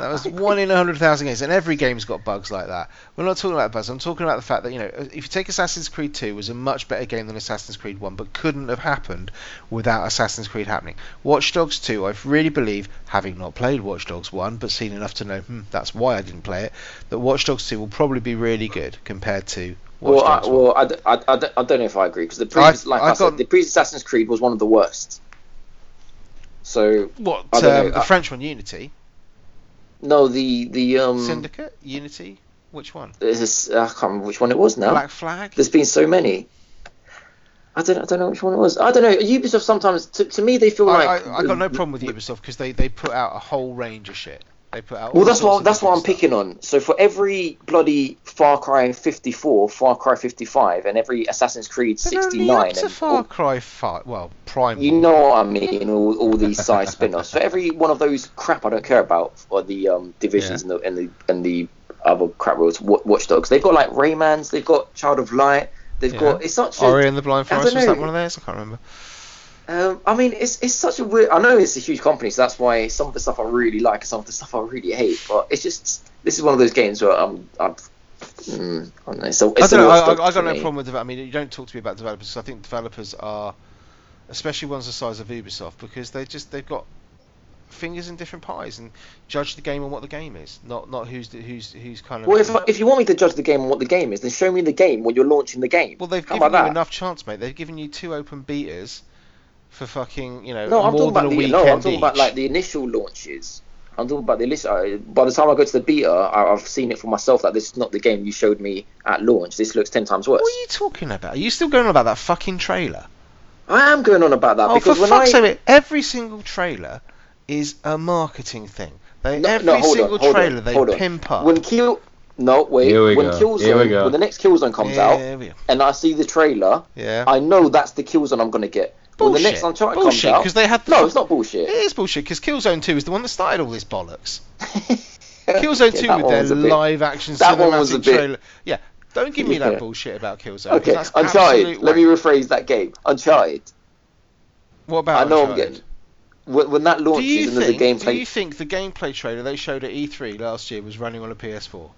Speaker 1: That was one in a hundred thousand games, and every game's got bugs like that. We're not talking about bugs. I'm talking about the fact that you know, if you take Assassin's Creed 2, it was a much better game than Assassin's Creed 1, but couldn't have happened without Assassin's Creed happening. Watch Dogs 2, I really believe, having not played Watch Dogs 1, but seen enough to know, hmm, that's why I didn't play it, that Watch Dogs 2 will probably be really good compared to
Speaker 2: Well, I,
Speaker 1: Dogs 1.
Speaker 2: well I, d- I, I d- I don't know if I agree because the previous, like
Speaker 1: I
Speaker 2: I,
Speaker 1: got-
Speaker 2: said, the previous Assassin's Creed was one of the worst. So
Speaker 1: What? Um,
Speaker 2: know,
Speaker 1: the
Speaker 2: I-
Speaker 1: French one, Unity,
Speaker 2: no, the the um,
Speaker 1: Syndicate, Unity, which one?
Speaker 2: there's this, I can't remember which one it was now.
Speaker 1: Black Flag.
Speaker 2: There's been so many. I don't, I don't know which one it was. I don't know. Ubisoft sometimes, to, to me, they feel
Speaker 1: I,
Speaker 2: like.
Speaker 1: I, I got no problem with Ubisoft because they, they put out a whole range of shit. They put out.
Speaker 2: Well, that's what that's what I'm
Speaker 1: different
Speaker 2: picking on. So for every bloody Far Cry 54, Far Cry 55, and every Assassin's Creed
Speaker 1: stuff. They're only
Speaker 2: 69,
Speaker 1: up to
Speaker 2: and
Speaker 1: Far
Speaker 2: all-
Speaker 1: Cry Five. Well, Prime.
Speaker 2: you know what I mean, all, all these side spin-offs. For every one of those crap I don't care about, or the um, divisions and the and the and the other crap Wa- Watchdogs, they've got like Raymans, they've got Child of Light, they've
Speaker 1: Yeah.
Speaker 2: got it's such a
Speaker 1: Ori and the Blind Forest was that one of theirs? I can't remember.
Speaker 2: Um, I mean, it's it's such a weird. I know it's a huge company, so that's why some of the stuff I really like and some of the stuff I really hate. But it's just this is one of those games where I'm. I'm mm, I don't know. So
Speaker 1: I
Speaker 2: it's
Speaker 1: don't know.
Speaker 2: a
Speaker 1: I, I, I got no problem with. I mean, you don't talk to me about developers. 'cause I think developers are, especially ones the size of Ubisoft, because they just they've got fingers in different pies and judge the game on what the game is, not not who's the, who's who's kind of.
Speaker 2: Well, if if you want me to judge the game on what the game is, then show me the game when you're launching the game.
Speaker 1: Well, they've
Speaker 2: How
Speaker 1: given you
Speaker 2: that?
Speaker 1: enough chance, mate. They've given you two open betas for fucking, you know,
Speaker 2: No, I'm
Speaker 1: more
Speaker 2: talking
Speaker 1: than
Speaker 2: about
Speaker 1: a
Speaker 2: the
Speaker 1: weekend
Speaker 2: no, I'm talking
Speaker 1: each.
Speaker 2: about like the initial launches. I'm talking about the initial. Uh, by the time I go to the beta, I, I've seen it for myself that this is not the game you showed me at launch. This looks ten times worse.
Speaker 1: What are you talking about? Are you still going on about that fucking trailer?
Speaker 2: I am going on about that
Speaker 1: oh,
Speaker 2: because
Speaker 1: for
Speaker 2: when
Speaker 1: fuck's
Speaker 2: I
Speaker 1: sake! Every single trailer is a marketing thing. They
Speaker 2: No,
Speaker 1: every
Speaker 2: no, hold on,
Speaker 1: single
Speaker 2: hold on,
Speaker 1: trailer they
Speaker 2: hold on.
Speaker 1: pimp up.
Speaker 2: when Kill no wait
Speaker 3: Here we
Speaker 2: when
Speaker 3: go, here we
Speaker 2: Killzone
Speaker 3: go.
Speaker 2: when the next Killzone comes out
Speaker 1: yeah, we-
Speaker 2: and I see the trailer,
Speaker 1: yeah.
Speaker 2: I know that's the Killzone I'm gonna get. When the next
Speaker 1: Bullshit.
Speaker 2: Uncharted
Speaker 1: Bullshit,
Speaker 2: comes out,
Speaker 1: 'cause they had the
Speaker 2: no, it's not bullshit.
Speaker 1: It is bullshit because Killzone 2 is the one that started all this bollocks. Killzone 2 with their
Speaker 2: was a bit-
Speaker 1: live action
Speaker 2: that one was
Speaker 1: cinematic
Speaker 2: a bit-
Speaker 1: trailer. Yeah, don't give me that bullshit about Killzone.
Speaker 2: Okay,
Speaker 1: that's
Speaker 2: Uncharted. Let me rephrase that game. Uncharted.
Speaker 1: What about
Speaker 2: I know I'm
Speaker 1: Uncharted?
Speaker 2: getting. When, when that
Speaker 1: Do
Speaker 2: launches
Speaker 1: you
Speaker 2: there's a
Speaker 1: think? Do you think the gameplay trailer they showed at E3 last year was running on a PS4?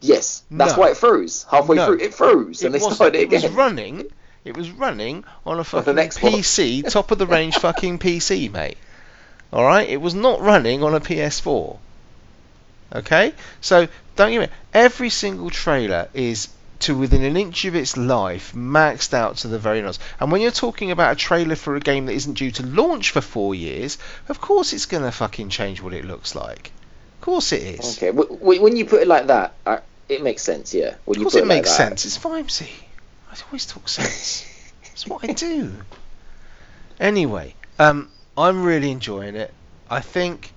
Speaker 2: yes, that's
Speaker 1: No.
Speaker 2: why it froze halfway
Speaker 1: No.
Speaker 2: through. It froze, and they
Speaker 1: wasn't.
Speaker 2: started it
Speaker 1: It was running. It was running on a fucking. PC, top of the range fucking PC, mate. All right, it was not running on a PS4. Okay, so don't get me. Every single trailer is to within an inch of its life, maxed out to the very nose. And when you're talking about a trailer for a game that isn't due to launch for four years, of course it's gonna fucking change what it looks like. Of course it is.
Speaker 2: Okay, when you put it like that, it makes sense. Yeah, when
Speaker 1: Of
Speaker 2: you
Speaker 1: course
Speaker 2: put
Speaker 1: it
Speaker 2: like
Speaker 1: makes
Speaker 2: that.
Speaker 1: sense. It's Vimesy. I always talk sense. That's what I do. Anyway, um, I'm really enjoying it. I think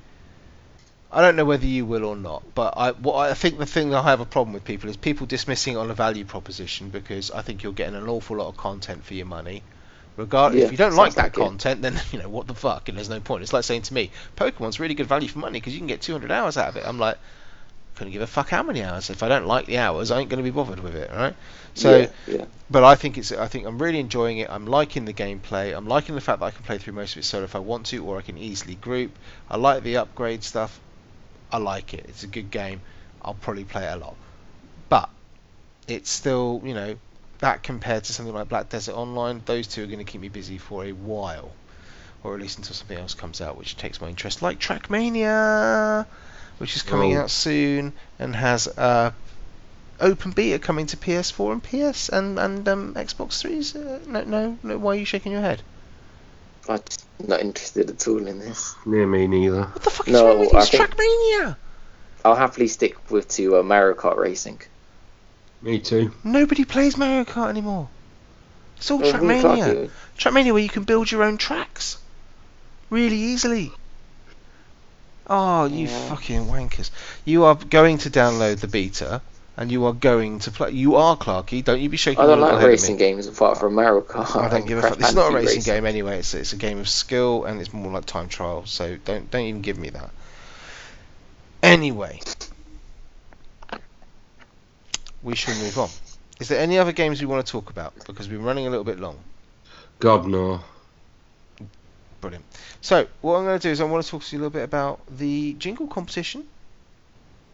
Speaker 1: I don't know whether you will or not, but I what I think the thing that I have a problem with people is people dismissing it on a value proposition because I think you're getting an awful lot of content for your money. Regardless,
Speaker 2: Yeah,
Speaker 1: if you don't like that
Speaker 2: like it.
Speaker 1: content, then you know what the fuck, and there's no point. It's like saying to me, Pokemon's really good value for money because you can get 200 hours out of it. I'm like, couldn't give a fuck how many hours. If I don't like the hours, I ain't going to be bothered with it, right? So,
Speaker 2: yeah, yeah.
Speaker 1: but I think it's. I think I'm really enjoying it. I'm liking the gameplay. I'm liking the fact that I can play through most of it solo if I want to, or I can easily group. I like the upgrade stuff. I like it. It's a good game. I'll probably play it a lot, but it's still, you know, that compared to something like Black Desert Online, those two are going to keep me busy for a while, or at least until something else comes out which takes my interest, like Trackmania, which is coming
Speaker 3: Oh.
Speaker 1: out soon and has uh, open beta coming to PS4 and PS and and um, Xbox 3s. Uh, no, no, no. Why are you shaking your head?
Speaker 2: I'm just not interested at all in this.
Speaker 3: Near me neither.
Speaker 1: What the fuck is
Speaker 2: No,
Speaker 1: wrong with you?
Speaker 2: I
Speaker 1: It's
Speaker 2: think-
Speaker 1: Trackmania.
Speaker 2: I'll happily stick with to uh, Mario Kart Racing.
Speaker 3: Me too.
Speaker 1: Nobody plays Mario Kart anymore. It's all
Speaker 2: who
Speaker 1: Trackmania. Trackmania where you can build your own tracks really easily. Oh, you
Speaker 2: Yeah.
Speaker 1: fucking wankers. You are going to download the beta and you are going to play. You are Clarky, don't you be shaking
Speaker 2: I don't like
Speaker 1: head
Speaker 2: racing games apart from Mario Kart.
Speaker 1: I don't give a fuck. It's not a
Speaker 2: Bandicoot
Speaker 1: racing game anyway. It's it's a game of skill and it's more like time trial. So don't don't even give me that. Anyway, we shall move on. Is there any other games we want to talk about? Because we're running a little bit long.
Speaker 3: God no.
Speaker 1: Brilliant. So what I'm going to do is I want to talk to you a little bit about the jingle competition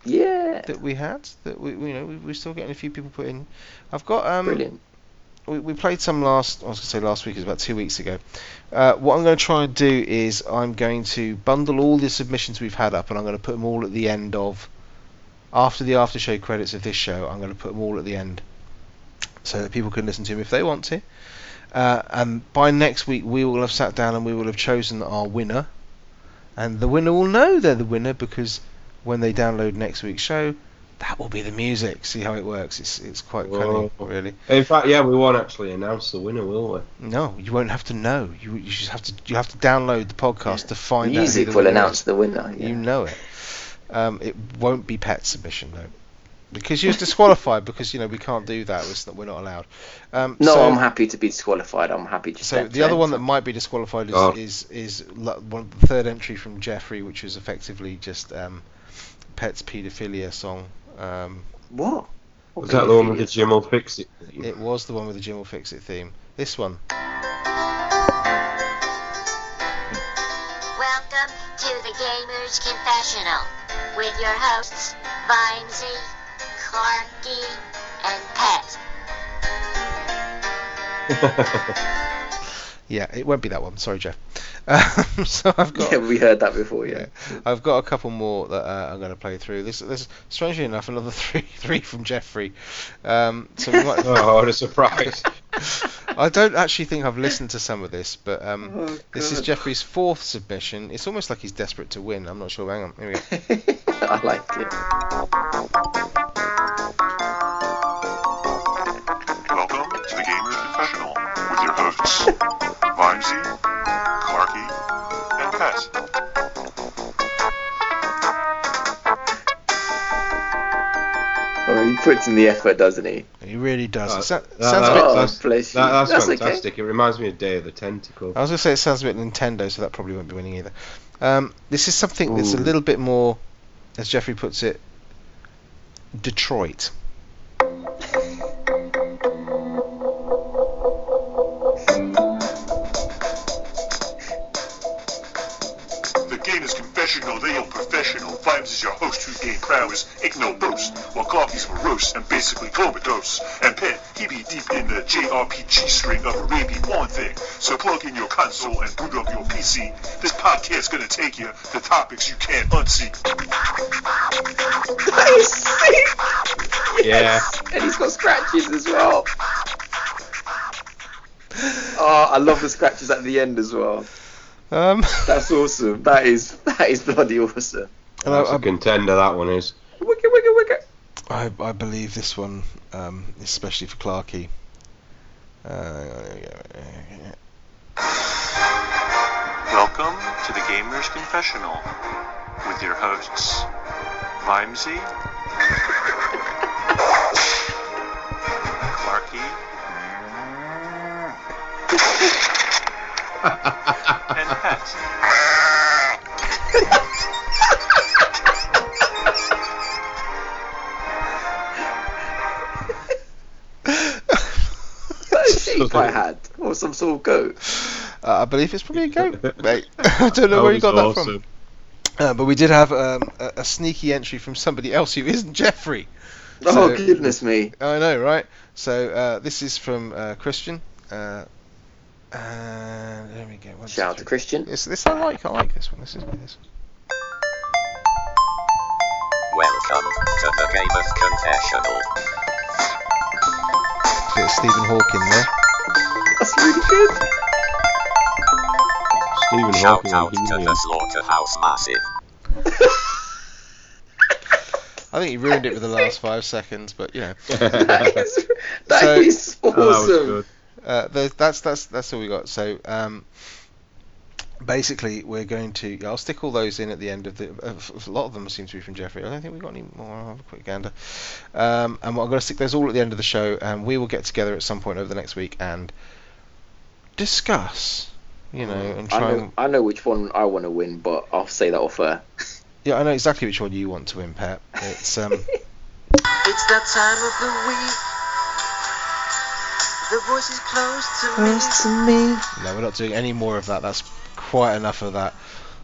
Speaker 2: Yeah,
Speaker 1: that we had. That we we- you know we, we're still getting a few people put in. I've got um
Speaker 2: brilliant.
Speaker 1: we, we played some last I was going to say last week it was about two weeks ago. Uh, what I'm going to try and do is I'm going to bundle all the submissions we've had up and I'm going to put them all at the end of after the after show credits of this show. I'm going to put them all at the end so that people can listen to them if they want to. Uh, and by next week we will have sat down and we will have chosen our winner, and the winner will know they're the winner because when they download next week's show, that will be the music. See how it works? It's it's quite cunning, really.
Speaker 3: In fact, yeah, we won't actually announce the winner, will we?
Speaker 1: No, you won't have to know. You you just have to you have to download the podcast to find out.
Speaker 2: Music will announce
Speaker 1: is.
Speaker 2: the winner. Yeah.
Speaker 1: You know it. Um, it won't be pet submission though, because you're disqualified because you know we can't do that. It's not, we're not allowed. Um,
Speaker 2: no,
Speaker 1: so,
Speaker 2: I'm happy to be disqualified. I'm happy to.
Speaker 1: So the other one that might be disqualified is
Speaker 3: Oh.
Speaker 1: is, is lo- one the third entry from Jeffrey, which was effectively just um, Pet's paedophilia song. Um,
Speaker 2: what? What
Speaker 3: Was that the one with the
Speaker 2: paedophilia?
Speaker 3: Jim will fix it?
Speaker 1: it was the one with the Jim will fix it theme. This one.
Speaker 4: Welcome to the Gamer's Confessional with your hosts, Vimesy, Clarky, and Pet.
Speaker 1: Yeah, it won't be that one. Sorry, Jeff. Um, so I've got
Speaker 2: Yeah, we heard that before. Yeah.
Speaker 1: I've got a couple more that uh, I'm going to play through. This, this, strangely enough, another three, three from Jeffrey. Um, so we might.
Speaker 3: oh, what a surprise!
Speaker 1: I don't actually think I've listened to some of this, but um,
Speaker 2: Oh,
Speaker 1: this is Jeffrey's fourth submission. It's almost like he's desperate to win. I'm not sure. Hang on. Here we go.
Speaker 2: I like it.
Speaker 5: Vimesy, Clarky, and Pet.
Speaker 2: Oh, he puts in the effort, doesn't he?
Speaker 1: He really does.
Speaker 3: Uh,
Speaker 1: It sa-
Speaker 3: that-
Speaker 1: sounds a bit.
Speaker 2: Oh,
Speaker 3: that's,
Speaker 2: bless
Speaker 3: that- that's,
Speaker 2: That's okay.
Speaker 3: fantastic. It reminds me of Day of the Tentacle.
Speaker 1: I was going to say it sounds a bit Nintendo, so that probably won't be winning either. Um, this is something that's a little bit more, as Jeffrey puts it, Detroit.
Speaker 5: Professional. Vimes is your host who gain prowess, ain't no boast. While Clarky's morose and basically comatose. And Pet, he be deep in the JRPG string of a Arabian One thing. So plug in your console and boot up your PC. This podcast's gonna take you to topics you can't unsee.
Speaker 2: That is sick.
Speaker 3: Yeah.
Speaker 2: And he's got scratches as well. Oh, I love the scratches at the end as well.
Speaker 1: Um,
Speaker 2: That's awesome. That is that is bloody awesome.
Speaker 1: and
Speaker 3: That's
Speaker 1: I,
Speaker 3: a contender, that one is.
Speaker 2: Wicked, wicked, wicked.
Speaker 1: I, I believe this one, um, especially for Clarky. Uh,
Speaker 5: Welcome to the Gamer's Confessional with your hosts, Vimesy, Clarky, and Pet.
Speaker 2: Sheep I had, or some sort of goat.
Speaker 1: uh, I believe it's probably a goat, mate. I don't know
Speaker 3: That
Speaker 1: where you
Speaker 3: was
Speaker 1: got that from. Uh, but we did have um, a, a sneaky entry from somebody else who isn't Jeffrey.
Speaker 2: Oh goodness me!
Speaker 1: I know, right? So uh, this is from uh, Christian. Uh, and there we go. One,
Speaker 2: Shout out to. Christian.
Speaker 1: This, this I like. I like this one. This is this.
Speaker 6: Welcome to the Game of Confessional.
Speaker 1: Bit of Stephen Hawking there.
Speaker 2: That's really good.
Speaker 3: Stephen
Speaker 6: Shout
Speaker 3: Hawking
Speaker 6: out to the Slaughterhouse Massive.
Speaker 1: I think he ruined it with the last five seconds, but you know,
Speaker 2: That is, that
Speaker 1: So-
Speaker 2: is
Speaker 3: Oh, that was
Speaker 2: awesome.
Speaker 3: good.
Speaker 1: Uh, that's that's that's all we got. So um, basically, we're going to. I'll stick all those in at the end of the. Uh, a lot of them seem to be from Jeffrey. I don't think we've got any more. I'll have a quick gander. Um, and I'm going to stick those all at the end of the show, and we will get together at some point over the next week and discuss. You know, and
Speaker 2: I
Speaker 1: try
Speaker 2: know,
Speaker 1: and
Speaker 2: I know which one I want to win, but I'll say that off air.
Speaker 1: yeah, I know exactly which one you want to win, Pep. It's um.
Speaker 7: It's that time of the week. The voice is close to me.
Speaker 1: No, we're not doing any more of that. That's quite enough of that.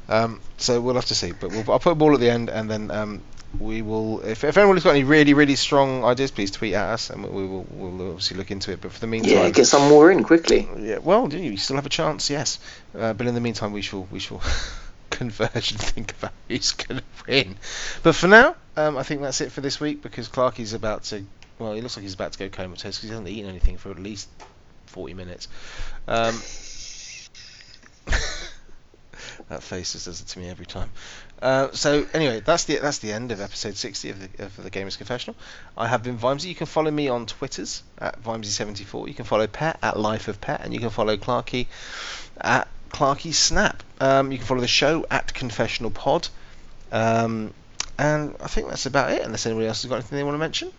Speaker 1: Um, so we'll have to see. But we'll, I'll put them all at the end, and then um, we will. If, if anyone's got any really, really strong ideas, please tweet at us, and we, we will we'll obviously look into it. But for the meantime,
Speaker 2: Yeah, get some more in quickly.
Speaker 1: yeah, well, you still have a chance, yes. Uh, but in the meantime, we shall we shall converge and think about who's going to win. But for now, um, I think that's it for this week because Clarky's about to. Well, he looks like he's about to go comatose because he hasn't eaten anything for at least forty minutes. Um, that face just does it to me every time. Uh, so anyway, that's the that's the end of episode 60 of the, of the Gamers Confessional. I have been Vimesy. You can follow me on Twitters at Vimesy74. You can follow Pet at Life of Pet, and you can follow Clarky at Clarky Snap. Um, you can follow the show at Confessional Pod. Um, and I think that's about it. Unless anybody else has got anything they want to mention.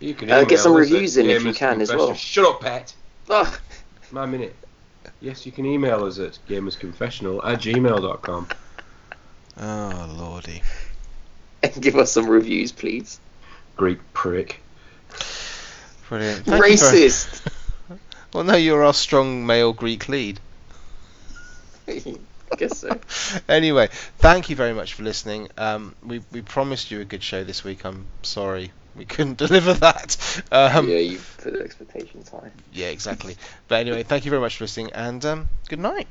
Speaker 3: You can
Speaker 2: Uh, get some
Speaker 3: us
Speaker 2: reviews in if you can as well.
Speaker 3: Shut up, pet.
Speaker 2: Oh,
Speaker 3: My minute. Yes, you can email us at gamersconfessional at gmail.com.
Speaker 1: Oh lordy.
Speaker 2: and give us some reviews, please.
Speaker 3: Greek prick.
Speaker 1: Brilliant. Thank you very-
Speaker 2: Racist.
Speaker 1: Well, no, you're our strong male Greek lead.
Speaker 2: I guess so.
Speaker 1: anyway, thank you very much for listening. Um, we we promised you a good show this week. I'm sorry we couldn't deliver that. Um,
Speaker 2: yeah, you put the expectations high.
Speaker 1: Yeah, exactly. But anyway, thank you very much for listening, and um, good night.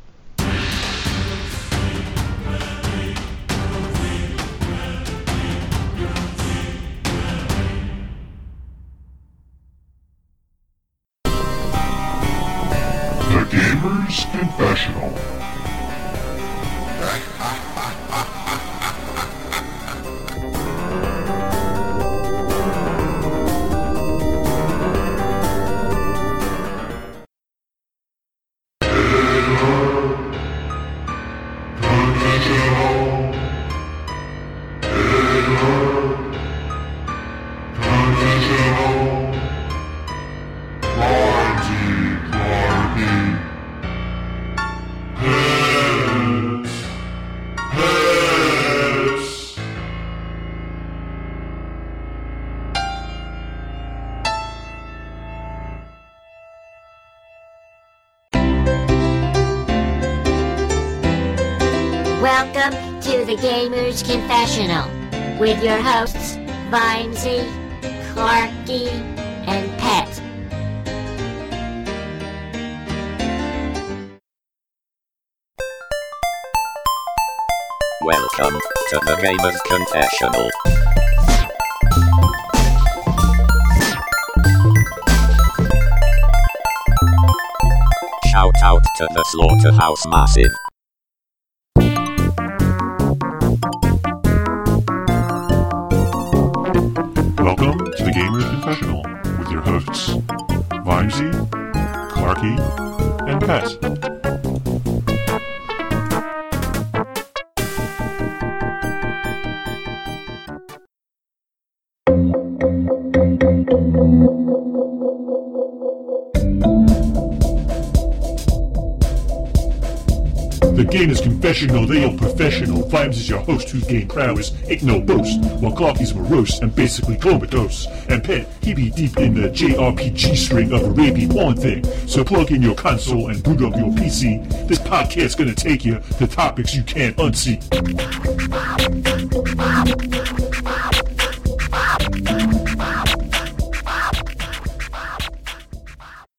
Speaker 5: Gamer's Confessional
Speaker 4: with your hosts, Vimesy, Clarky, and Pet.
Speaker 6: Welcome to the Gamer's Confessional. Shout out to the Slaughterhouse Massive.
Speaker 5: Welcome to the Gamer's Confessional with your hosts, Vimesy, Clarky, and Pet. Game is confessional, they are professional. Vimes is your host whose game prowess ain't no boast. While Clarky's morose and basically comatose. And Pet, he be deep in the JRPG string of a rapey porn thing. So plug in your console and boot up your PC. This podcast's gonna take you to topics you can't unsee.